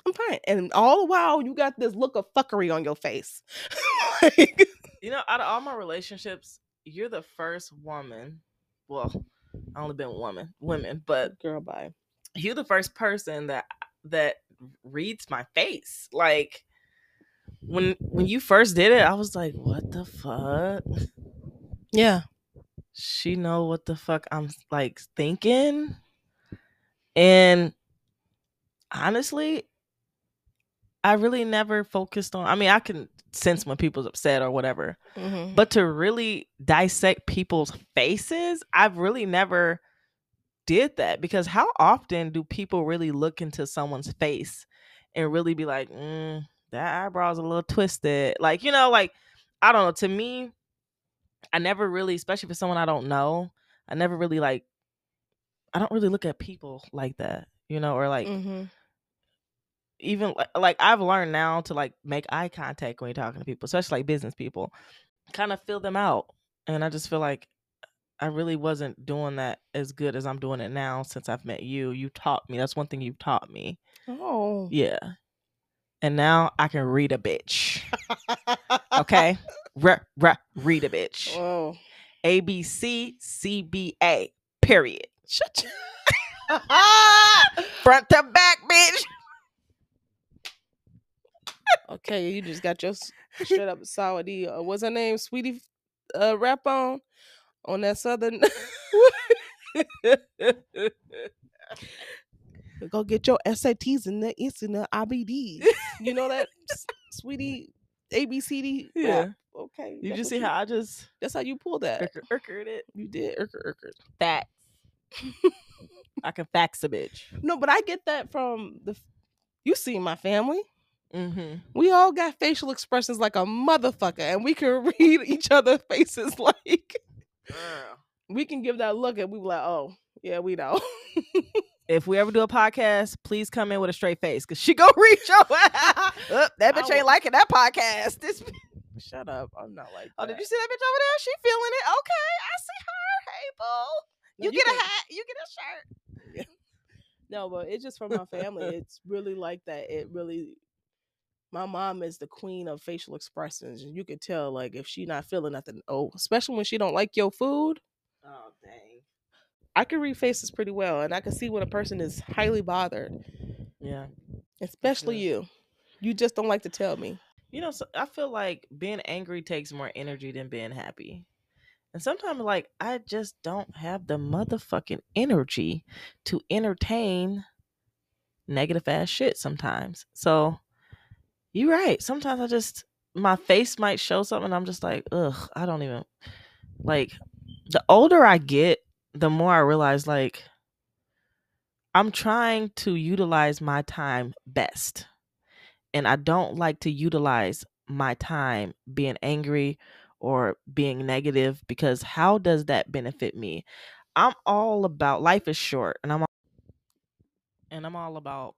I'm fine. And all the while, you got this look of fuckery on your face. (laughs) like, You know, out of all my relationships, you're the first woman. Well, I only been woman, women, but girl, bye. you're the first person that that reads my face. Like when when you first did it, I was like, "What the fuck?" Yeah. She know what the fuck I'm like thinking, and honestly, I really never focused on. I mean, I can sense when people's upset or whatever, Mhm. but to really dissect people's faces i've really never did that because how often do people really look into someone's face and really be like mm, that eyebrow's a little twisted like you know like i don't know to me i never really especially for someone i don't know i never really like i don't really look at people like that you know or like Mhm. Even like, like I've learned now to like make eye contact when you're talking to people, especially like business people, kind of feel them out. And I just feel like I really wasn't doing that as good as I'm doing it now since I've met you. You taught me. That's one thing you've taught me. Oh. Yeah. And now I can read a bitch. Okay. (laughs) Re- re- read a bitch. Oh. A B C C B A. Period. Shut (laughs) Front to back, bitch. Okay, you just got your s- straight up Saudi. Uh, what's her name? Sweetie uh, rap on on that southern. (laughs) Go get your SATs and the it's in the IBD. You know that Sweetie ABCD. Yeah. rap? Okay. You just see how I just That's how you pull that. irkered it. You did. Urker, urker. Facts. (laughs) I can fax a bitch. No, but I get that from the. You see my family. Mm-hmm. We all got facial expressions like a motherfucker, and we can (laughs) read each other's faces (laughs) like we can give that look, and we be like, "Oh, yeah, we know." (laughs) If we ever do a podcast, please come in with a straight face, cause she go reach your ass. Oh, that bitch ain't liking that podcast. This. Shut up! I'm not like. Oh, did you see that bitch over there? She feeling it. Okay, I see her. Hey, boo. No, You, get can- a hat. You get a shirt. No, but it's just from my family. It's really like that. It really. My mom is the queen of facial expressions, and you could tell like if she not feeling nothing. Oh, especially when she don't like your food. Oh dang. I can read faces pretty well, and I can see when a person is highly bothered, Yeah. especially sure. you. You just don't like to tell me. You know, so I feel like being angry takes more energy than being happy. And sometimes, like, I just don't have the motherfucking energy to entertain negative ass shit sometimes. So, you're right. Sometimes I just, my face might show something. I'm just like, ugh, I don't even, like, the older I get, the more I realize, like, I'm trying to utilize my time best and I don't like to utilize my time being angry or being negative because how does that benefit me? I'm all about life is short and I'm all, and I'm all about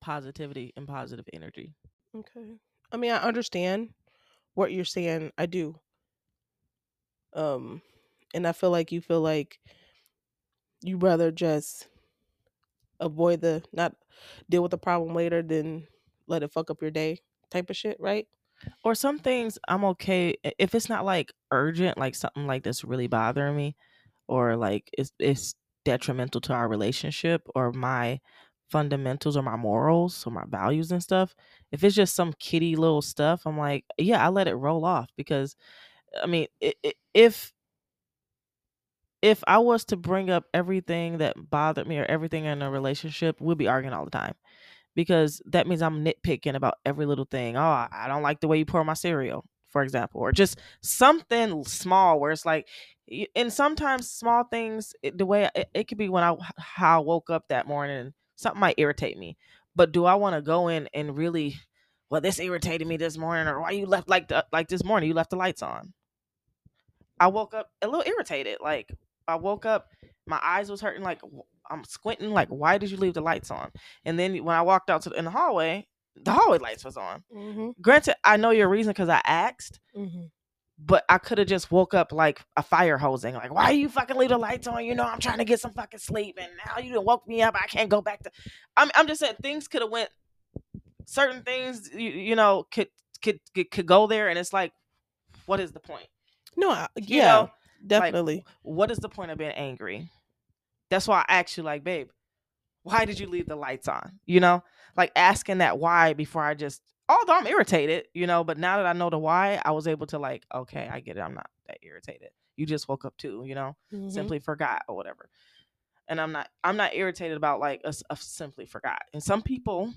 positivity and positive energy. Okay. I mean, I understand what you're saying. I do. Um, and I feel like you feel like you rather just avoid the not deal with the problem later than let it fuck up your day type of shit, right? or some things I'm okay if it's not like urgent, like something like that's really bothering me, or like it's it's detrimental to our relationship or my fundamentals or my morals or my values and stuff. If it's just some kitty little stuff, I'm like, yeah, I let it roll off because, I mean, if if I was to bring up everything that bothered me or everything in a relationship, we'd be arguing all the time because that means I'm nitpicking about every little thing. Oh, I don't like the way you pour my cereal, for example, or just something small where it's like, and sometimes small things, the way it, it could be when I how I woke up that morning, something might irritate me, but do I want to go in and really, well, this irritated me this morning, or why you left like the like this morning you left the lights on? I woke up a little irritated. Like I woke up, my eyes was hurting. Like I'm squinting. Like why did you leave the lights on? And then when I walked out to the, in the hallway, the hallway lights was on. Mm-hmm. Granted, I know your reason because I asked, Mm-hmm. But I could have just woke up like a fire hosing. Like why you fucking leave the lights on? You know I'm trying to get some fucking sleep, and now you done woke me up. I can't go back to. I'm I'm just saying things could have went. Certain things you, you know could, could could could go there, and it's like, what is the point? No, I, You yeah, know, definitely. what is the point of being angry? That's why I asked you, like, babe, why did you leave the lights on? You know, like asking that why before I just, although I'm irritated, you know, but now that I know the why, I was able to, like, okay, I get it. I'm not that irritated. You just woke up too, you know, Mhm. simply forgot or whatever. And I'm not, I'm not irritated about like a simply forgot. And some people,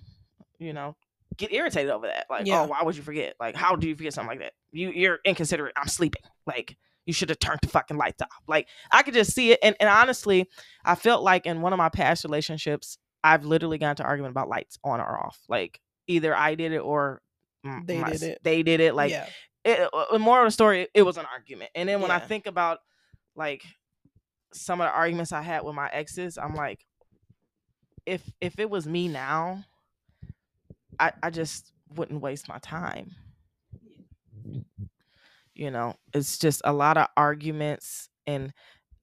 you know, get irritated over that. Like, Yeah. oh, why would you forget? Like, how do you forget something like that? You, you're inconsiderate. I'm sleeping. Like, you should have turned the fucking lights off. Like, I could just see it. And, and honestly, I felt like in one of my past relationships, I've literally gotten to argument about lights on or off. Like, either I did it or mm, They my did it. They did it. Like, yeah, it, uh, more of the story, it was an argument. And then when I think about like some of the arguments I had with my exes, I'm like, if if it was me now, I I just wouldn't waste my time. You know, it's just a lot of arguments and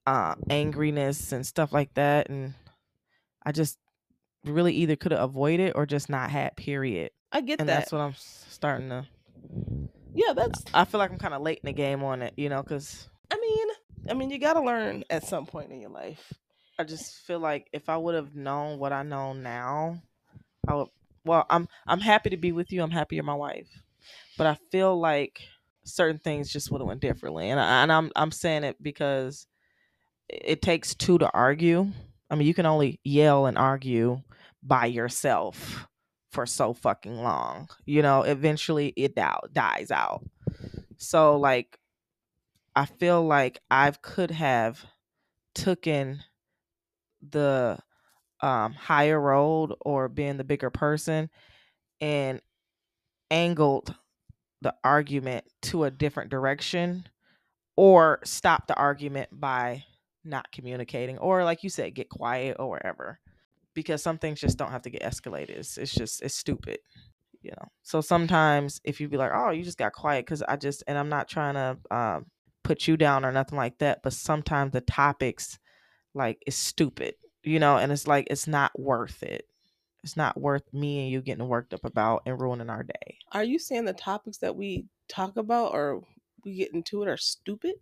uh angriness and stuff like that and I just really either could have avoided or just not had period. I get And that. that's what I'm starting to yeah, that's. I feel like I'm kind of late in the game on it, you know, cuz I mean, I mean, you gotta learn at some point in your life. I just feel like if I would have known what I know now, I would. Well, I'm I'm happy to be with you. I'm happy you're my wife, but I feel like certain things just would have went differently, and I, and I'm I'm saying it because it takes two to argue. I mean, you can only yell and argue by yourself for so fucking long. You know, eventually it out dies out. So like, I feel like I could have taken the um, higher road or being the bigger person and angled the argument to a different direction or stop the argument by not communicating or like you said get quiet or wherever because some things just don't have to get escalated. It's, it's just it's stupid you know? So sometimes if you be like oh you just got quiet because i just and i'm not trying to um, put you down or nothing like that but sometimes the topics like it's stupid you know? And it's like it's not worth it. It's not worth me and you getting worked up about and ruining our day. Are you saying the topics that we talk about or we get into it are stupid?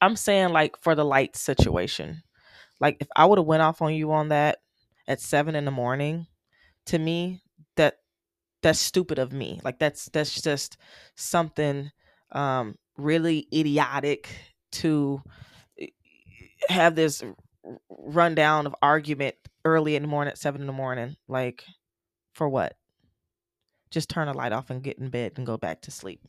I'm saying like for the light situation. Like if i would have went off on you on that at seven in the morning to me that that's stupid of me. Like that's that's just something um really idiotic to eh, have this rundown of argument early in the morning at seven in the morning. Like for what? Just turn the light off and get in bed and go back to sleep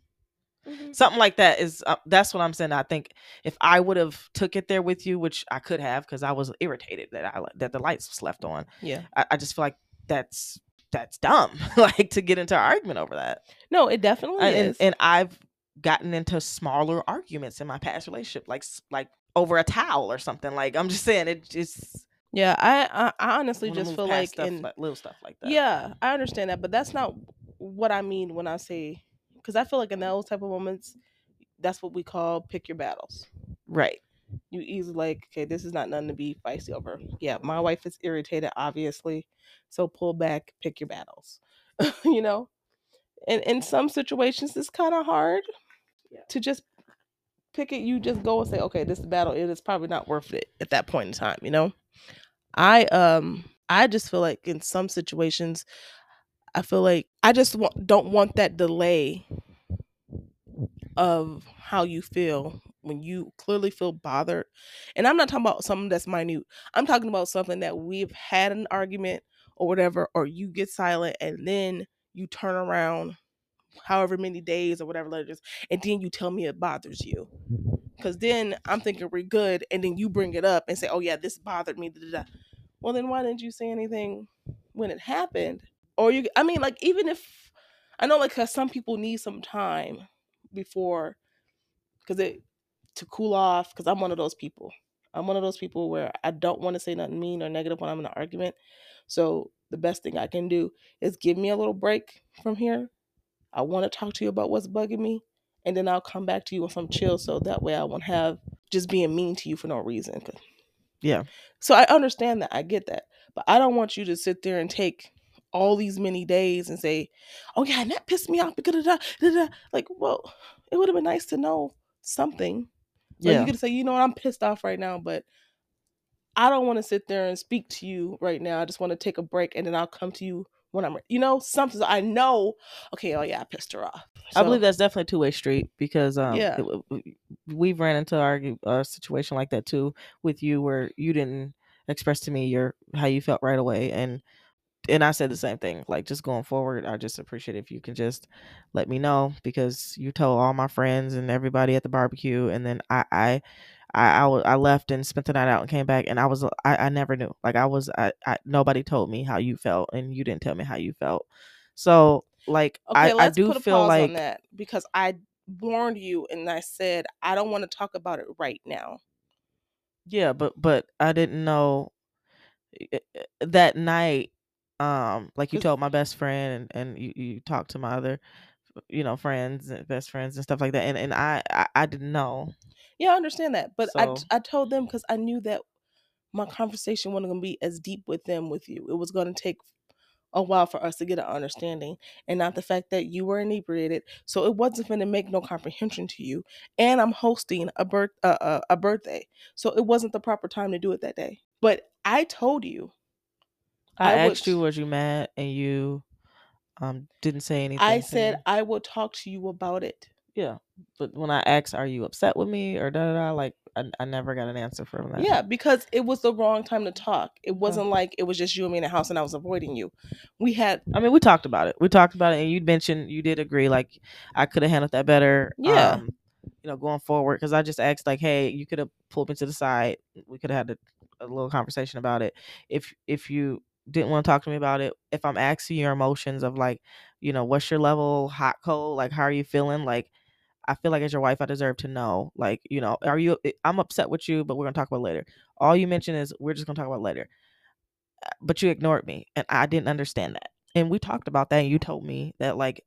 something like that is uh, that's what i'm saying i think if i would have took it there with you which i could have because i was irritated that i that the lights was left on Yeah. I, I just feel like that's that's dumb (laughs) like to get into an argument over that No, it definitely and, and, is. and i've gotten into smaller arguments in my past relationship like like over a towel or something like i'm just saying it just yeah, I, I I honestly wanna just feel like stuff, in like little stuff like that Yeah, I understand that, but that's not what I mean when I say because I feel like in those type of moments, that's what we call pick your battles. right you easily like, okay, this is not nothing to be feisty over. Yeah, my wife is irritated, obviously. So pull back, pick your battles. (laughs) you know? And in some situations it's kind of hard Yeah. to just pick it. You just go and say, okay, this battle it is probably not worth it at that point in time, you know? I um I just feel like in some situations I feel like I just don't want that delay of how you feel when you clearly feel bothered. And I'm not talking about something that's minute. I'm talking about something that we've had an argument or whatever, or you get silent and then you turn around however many days or whatever is, and then you tell me it bothers you. Because then I'm thinking we're good, and then you bring it up and say, oh, yeah, this bothered me. da, da, da." Well, then why didn't you say anything when it happened? Or you, I mean, like, even if I know, like, 'cause some people need some time before, because it to cool off. Because I'm one of those people. I'm one of those people where I don't want to say nothing mean or negative when I'm in an argument. So the best thing I can do is give me a little break from here. I want to talk to you about what's bugging me, and then I'll come back to you with some chill. So that way I won't have just being mean to you for no reason Yeah. So I understand that. I get that. But I don't want you to sit there and take all these many days and say, oh, yeah, and that pissed me off like, well, it would have been nice to know something. Like Yeah. you could say, you know what, I'm pissed off right now, but I don't want to sit there and speak to you right now. I just want to take a break and then I'll come to you when I'm, you know, something so I know. Okay, oh yeah, I pissed her off. I believe that's definitely a two way street because um Yeah. it we've ran into our, a situation like that too with you where you didn't express to me your how you felt right away and and I said the same thing like just going forward I just appreciate if you can just let me know because you told all my friends and everybody at the barbecue and then I I I, I, I left and spent the night out and came back and I was I, I never knew like I was I, I nobody told me how you felt and you didn't tell me how you felt so like okay, I, I do feel like on that because I warned you and I said I don't want to talk about it right now. Yeah, but but I didn't know i- i- that night. Um, like you told my best friend, and, and you you talked to my other, you know, friends and best friends and stuff like that, and and I I, I didn't know. Yeah, I understand that, but I So- I told them because I knew that my conversation wasn't gonna be as deep with them with you. It was gonna take a while for us to get an understanding, and not the fact that you were inebriated. So it wasn't going to make no comprehension to you. And I'm hosting a birth uh, uh, a birthday, so it wasn't the proper time to do it that day. But I told you, I, I asked would- you, was you mad, and you um didn't say anything. I said me. I will talk to you about it. yeah, but when I asked, are you upset with me or da da da, like I, I never got an answer from that. Yeah, because it was the wrong time to talk. It wasn't like it was just you and me in the house, and I was avoiding you. We had I mean, we talked about it. We talked about it, and you mentioned you did agree, like I could have handled that better. Yeah. Um, you know, going forward, because I just asked, like, hey, you could have pulled me to the side. We could have had a, a little conversation about it. If if you didn't want to talk to me about it, if I'm asking your emotions of like, you know, what's your level, hot, cold, like, how are you feeling, like. I feel like as your wife, I deserve to know. Like, you know, are you? I'm upset with you, but we're gonna talk about later. All you mentioned is we're just gonna talk about later but you ignored me and I didn't understand that. And we talked about that and you told me that like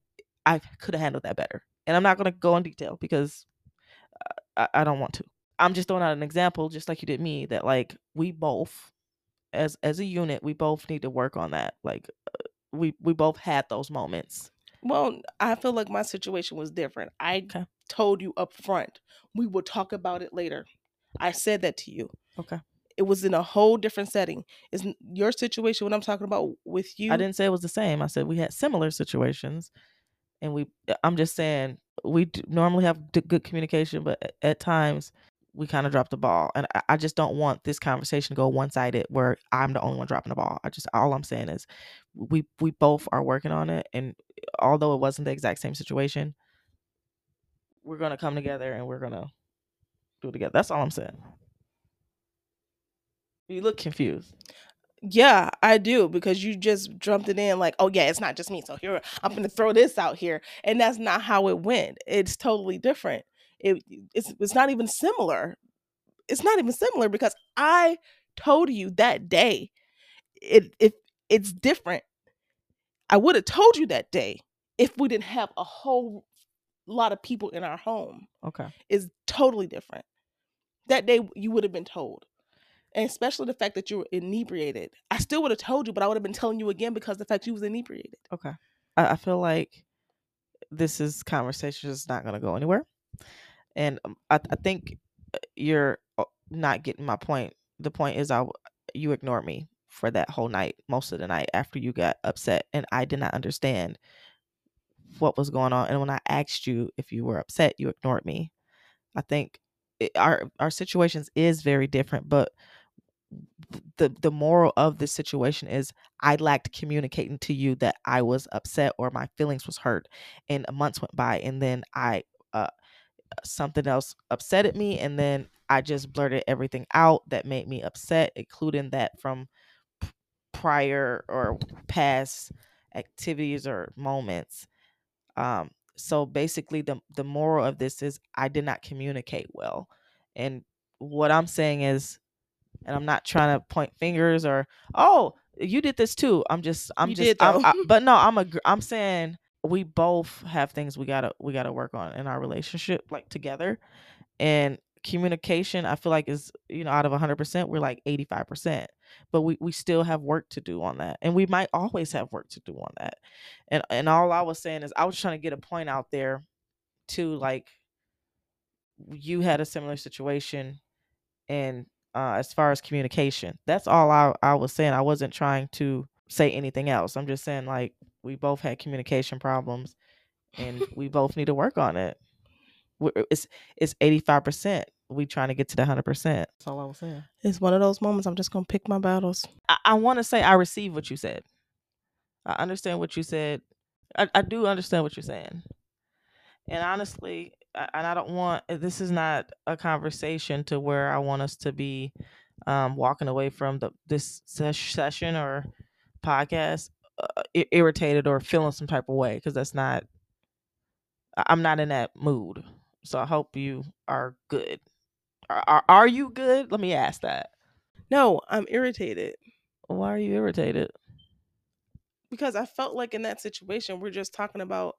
I could have handled that better. And I'm not to go in detail because uh, I, I don't want to. I'm just throwing out an example just like you did me that like we both as as a unit we both need to work on that. Like uh, we we both had those moments. Well, I feel like my situation was different. I Okay. told you up front we will talk about it later. I said that to you. Okay. It was in a whole different setting. Is your situation what I'm talking about with you? I didn't say it was the same. I said we had similar situations and we uh, I'm just saying we normally have good communication but at times we kind of dropped the ball and I, just don't want this conversation to go one-sided where i'm the only one dropping the ball i just all i'm saying is we we both are working on it and although it wasn't the exact same situation we're gonna come together and we're gonna do it together that's all i'm saying you look confused Yeah, I do because you just jumped it in like, oh yeah, it's not just me. So here I'm to throw this out here, and that's not how it went. It's totally different. It it's it's not even similar. It's not even similar because I told you that day. It if it's different. I would have told you that day if we didn't have a whole lot of people in our home. okay Is totally different. that day you would have been told. And especially the fact that you were inebriated. I still would have told you, but I would have been telling you again because the fact you was inebriated. Okay. I, I feel like this is conversation is not going to go anywhere, and um, I, I think uh, you're uh, not getting my point. The point is, I you ignored me for that whole night, most of the night after you got upset, and I did not understand what was going on. And when I asked you if you were upset, you ignored me. I think it, our our situations is very different, but the the moral of this situation is I lacked communicating to you that I was upset or my feelings was hurt, and months went by, and then I uh something else upset at me, and then I just blurted everything out that made me upset, including that from prior or past activities or moments. Um, so basically, the the moral of this is I did not communicate well, and what I'm saying is and I'm not trying to point fingers or oh you did this too. I'm just I'm You just I'm. I, (laughs) but no I'm a I'm saying we both have things we gotta we gotta work on in our relationship like together and communication I feel like is you know out of 100% we're like 85% but we we still have work to do on that and we might always have work to do on that and and all I was saying is I was trying to get a point out there to like you had a similar situation and uh, as far as communication that's all I, I was saying i wasn't trying to say anything else i'm just saying like we both had communication problems and (laughs) we both need to work on it. We're- it's it's 85% we trying to get to the 100% that's all i was saying. It's one of those moments I'm just gonna pick my battles. i, I want to say i receive what you said. I understand what you said. I, I do understand what you're saying. And honestly I- and i don't want this is not a conversation to where i want us to be um walking away from the this ses- session or podcast uh, irritated or feeling some type of way because that's not i'm not in that mood. So i hope you are good. Are, are, are you good? Let me ask that. No, I'm irritated. Why are you irritated? Because I felt like in that situation we're just talking about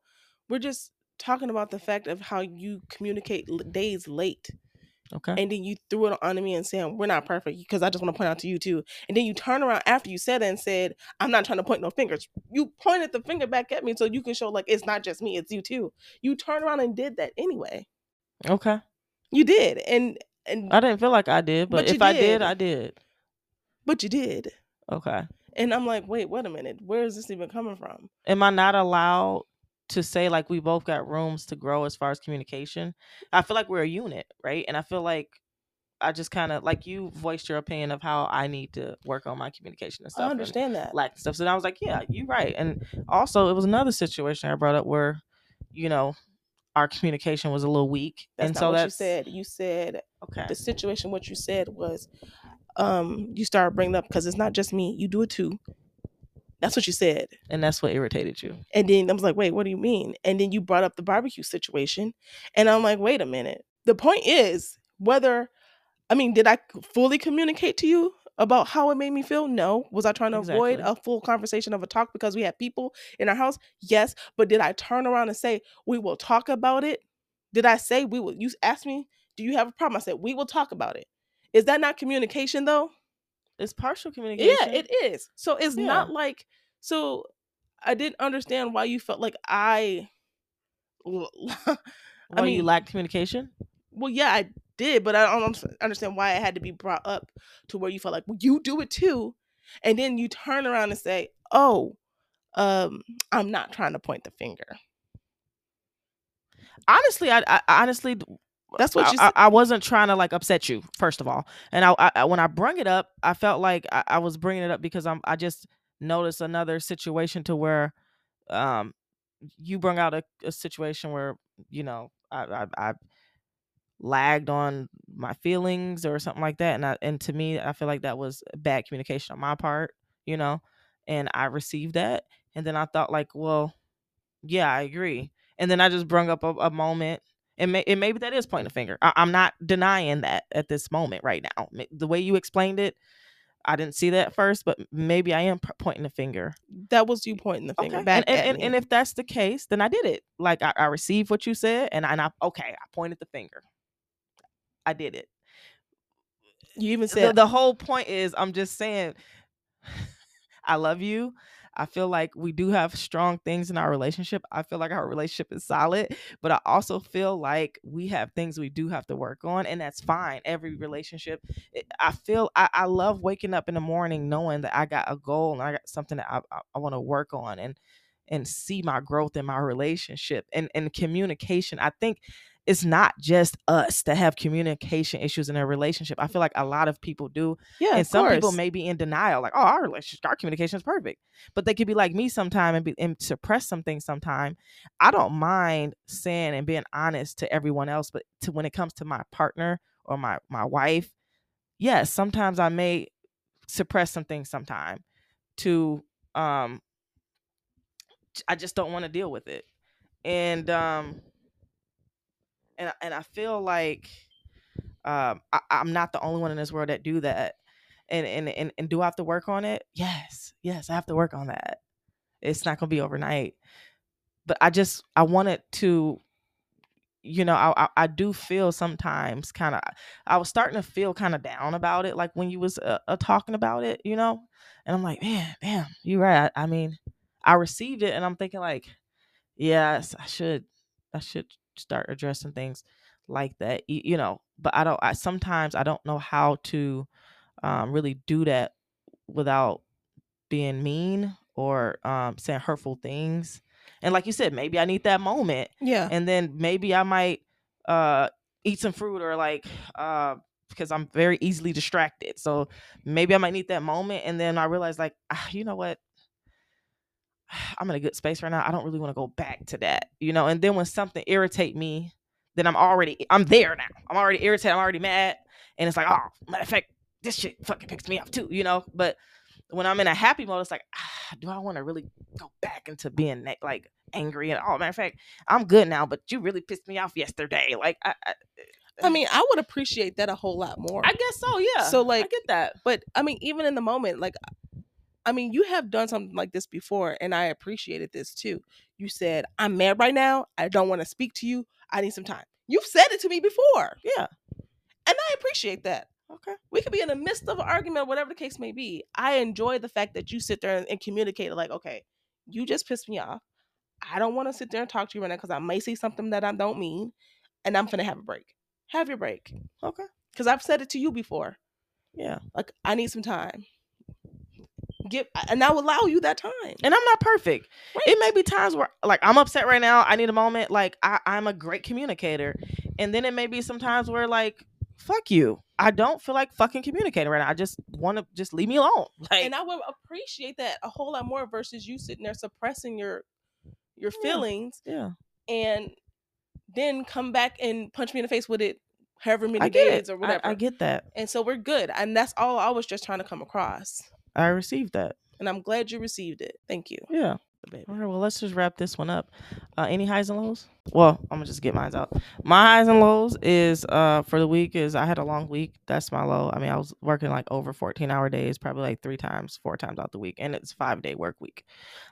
we're just talking about the fact of how you communicate days late okay and then you threw it on me and saying we're not perfect because I just want to point out to you too. And then you turn around after you said it and said, I'm not trying to point no fingers. You pointed the finger back at me so you can show like it's not just me, it's you too. You turned around and did that anyway. okay You did. And and i didn't feel like i did but, But if i did. did i did but you did. okay And I'm like, wait, wait a minute. Where is this even coming from? am I not allowed to say like we both got rooms to grow as far as communication? I feel like we're a unit, right? And I feel like I just kind of like you voiced your opinion of how I need to work on my communication and stuff. I understand that. lack of stuff. So I was like, yeah, you're right. And also, it was another situation I brought up where, you know, our communication was a little weak, That's and so what that's what you said. You said okay. the situation what you said was um you started bringing up because it's not just me you do it too that's what you said. And that's what irritated you. and then i was like wait what do you mean? And then you brought up the barbecue situation and i'm like wait a minute. The point is whether i mean did i fully communicate to you about how it made me feel? No. Was i trying to avoid a full conversation of a talk because we had people in our house? Yes. But did i turn around and say we will talk about it? Did i say we will you asked me do you have a problem? I said we will talk about it. Is that not communication though It's partial communication. yeah it is so it's Yeah. not like so i didn't understand why you felt like i Well, (laughs) mean- you lack communication. well yeah i did but i don't understand why it had to be brought up to where you felt like well, you do it too and then you turn around and say oh um i'm not trying to point the finger Honestly, I, I honestly that's what I, you I, said. I wasn't trying to like upset you first of all. And I, I when i brung it up i felt like I, I was bringing it up because i'm i just noticed another situation to where um you brought out a, a situation where you know I, I i lagged on my feelings or something like that. And I, and to me i feel like that was bad communication on my part you know and i received that. And then i thought like well yeah i agree. And then i just brung up a, a moment and, may, and maybe that is pointing a finger. I, I'm not denying that at this moment right now. The way you explained it, I didn't see that at first, but maybe I am pointing a finger. that was you pointing the finger Okay. back and, and, and, if that's the case, then I did it. Like I, I received what you said, and I, and I okay, I pointed the finger. I did it. You even the, said the whole point is I'm just saying (sighs) I love you. I feel like we do have strong things in our relationship. I feel like our relationship is solid, but I also feel like we have things we do have to work on, and that's fine. Every relationship, eh, I feel I, I love waking up in the morning knowing that I got a goal and I got something that I, I, I want to work on and and see my growth in my relationship and and communication. I think it's not just us that have communication issues in a relationship. I feel like a lot of people do yeah, and some people may be in denial, like, oh, our relationship, our communication is perfect. But they could be like me sometime and, be, and suppress something sometime. I don't mind saying and being honest to everyone else, but to when it comes to my partner or my my wife, yes, sometimes I may suppress something sometime to um I just don't want to deal with it. And um and and I feel like um I, I'm not the only one in this world that do that. And, and and and do I have to work on it? Yes, yes, I have to work on that. It's not gonna be overnight. But I just I wanted to, you know, I I, I do feel sometimes kind of I was starting to feel kind of down about it, like when you was uh, uh, talking about it, you know, and I'm like, man, damn, you're right. I, I mean, I received it, and I'm thinking like, yes, I should I should start addressing things like that, y- you know. But I don't. I sometimes I don't know how to um, really do that without being mean or um, saying hurtful things. And like you said, maybe I need that moment, Yeah. and then maybe I might uh, eat some fruit or like uh, because I'm very easily distracted. So maybe I might need that moment, and then I realize like, ah, you know what, (sighs) I'm in a good space right now. I don't really want to go back to that, you know. And then when something irritate me, then I'm already I'm there now. I'm already irritated. I'm already mad, and it's like, oh, matter of fact, this shit fucking picks me up too, you know. But when I'm in a happy mode, it's like, ah, do I want to really go back into being like angry? And oh, matter of fact, I'm good now, but you really pissed me off yesterday. Like, I, I, I mean, I would appreciate that a whole lot more. I guess so, yeah. So, like, I like, get that. but I mean, even in the moment, like, I mean, you have done something like this before, and I appreciated this too. You said, I'm mad right now. I don't want to speak to you. I need some time. You've said it to me before, Yeah. and I appreciate that. Okay. We could be in the midst of an argument, whatever the case may be. I enjoy the fact that you sit there and, and communicate, like, okay, you just pissed me off. I don't want to sit there and talk to you right now because I may say something that I don't mean, and I'm gonna have a break. Have your break. Okay. Because I've said it to you before. Yeah. Like, I need some time. Give, and I will allow you that time. And I'm not perfect. Right. It may be times where like I'm upset right now. I need a moment. Like I, I'm a great communicator. And then it may be some times where like, fuck you. I don't feel like fucking communicating right now. I just want to just leave me alone. (laughs) Like and I would appreciate that a whole lot more versus you sitting there suppressing your your feelings yeah. and then come back and punch me in the face with it however many days it. or I- whatever. I, get that. and so we're good. And that's all I was just trying to come across. I received that. And I'm glad you received it. Thank you. Yeah. Baby. All right. Well, let's just wrap this one up. Uh, any highs and lows? Well, I'm gonna just get mine out. My highs and lows is uh for the week is I had a long week. That's my low. I mean, I was working like over 14 hour days, probably like three times, four times out the week, and it's five day work week.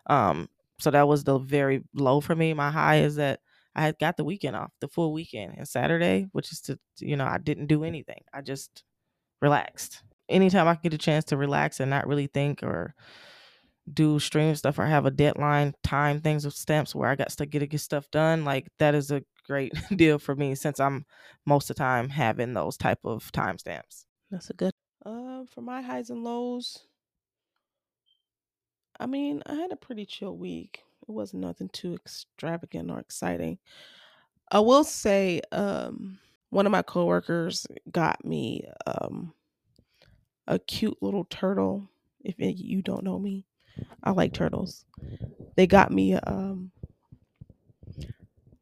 Um, so that was the very low for me. My high is that I had got the weekend off, the full weekend, and Saturday, which is to you know I didn't do anything. I just relaxed. Anytime I get a chance to relax and not really think or do stream stuff or have a deadline time things with stamps where I got to get to get stuff done, like that is a great (laughs) deal for me since I'm most of the time having those type of timestamps. That's a good. Uh, for my highs and lows, I mean, I had a pretty chill week. It wasn't nothing too extravagant or exciting. I will say, um, one of my coworkers got me um a cute little turtle. If you don't know me, I like turtles. They got me um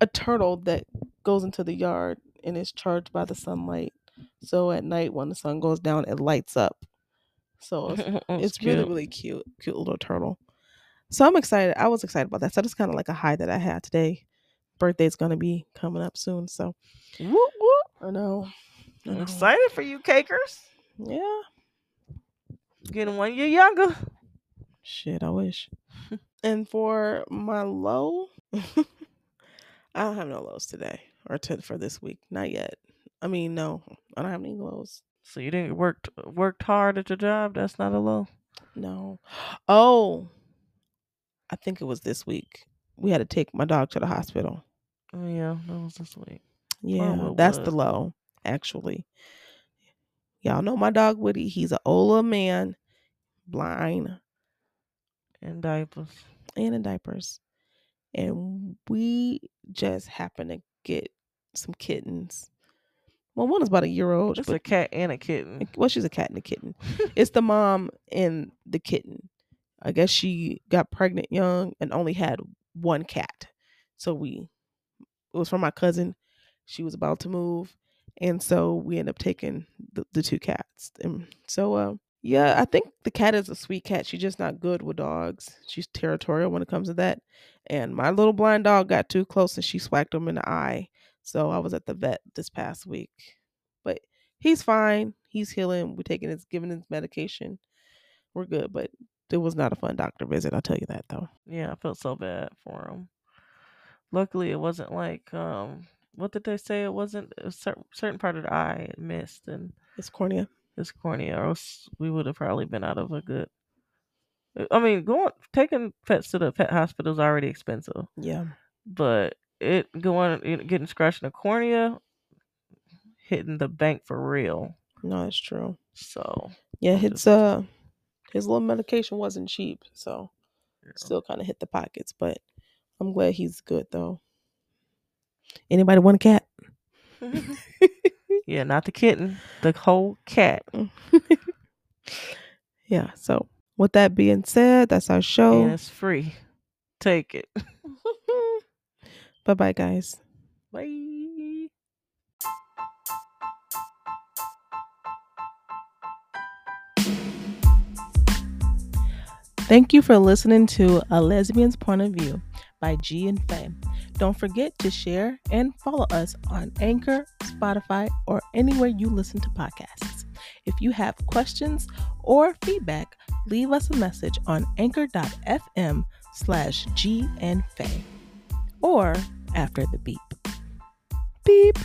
a turtle that goes into the yard and is charged by the sunlight. So at night when the sun goes down, it lights up. So it's, (laughs) it's really really cute, cute little turtle. So I'm excited. I was excited about that. So that's kind of like a high that I had today. Birthday's gonna be coming up soon, so Whoop, whoop. I know. I I'm excited for you, cakers. Yeah. Getting one year younger. Shit, I wish. (laughs) and for my low, (laughs) I don't have no lows today or to, for this week. Not yet. I mean, no, I don't have any lows. So you didn't worked worked hard at your job. That's not a low. No. Oh, I think it was this week. We had to take my dog to the hospital. Oh yeah, that was this week. Yeah, that's was. the low, actually. Y'all know my dog Woody. He's an old man, blind, And diapers. and in diapers. And we just happened to get some kittens. Well, one is about a year old. It's a cat and a kitten. well, she's a cat and a kitten. (laughs) it's the mom and the kitten. I guess she got pregnant young and only had one cat. So we, it was from my cousin. She was about to move. And so we ended up taking the, the two cats. And so, uh, yeah, I think the cat is a sweet cat. She's just not good with dogs. She's territorial when it comes to that. And my little blind dog got too close and she swacked him in the eye. So I was at the vet this past week. But he's fine. He's healing. We're taking his giving his medication. We're good, but it was not a fun doctor visit. I'll tell you that though. Yeah, I felt so bad for him. Luckily, it wasn't like um, what did they say? It wasn't a cer- certain part of the eye it missed and It's cornea. It's cornea, or else we would have probably been out of a good. uh, I mean, going taking pets to the pet hospital is already expensive, Yeah. but it going getting scratched in the cornea, hitting the bank for real. No, that's true. So Yeah, it's uh his little medication wasn't cheap, so know. still kind of hit the pockets, but I'm glad he's good though. Anybody want a cat? (laughs) yeah, not the kitten, the whole cat. Mm. (laughs) yeah, so with that being said, that's our And show. it's free. Take it. (laughs) bye bye guys. Bye. Thank you for listening to A Lesbian's Point of View by G and Faye. Don't forget to share and follow us on Anchor, Spotify, or anywhere you listen to podcasts. If you have questions or feedback, leave us a message on anchor.fm slash G or after the beep. Beep.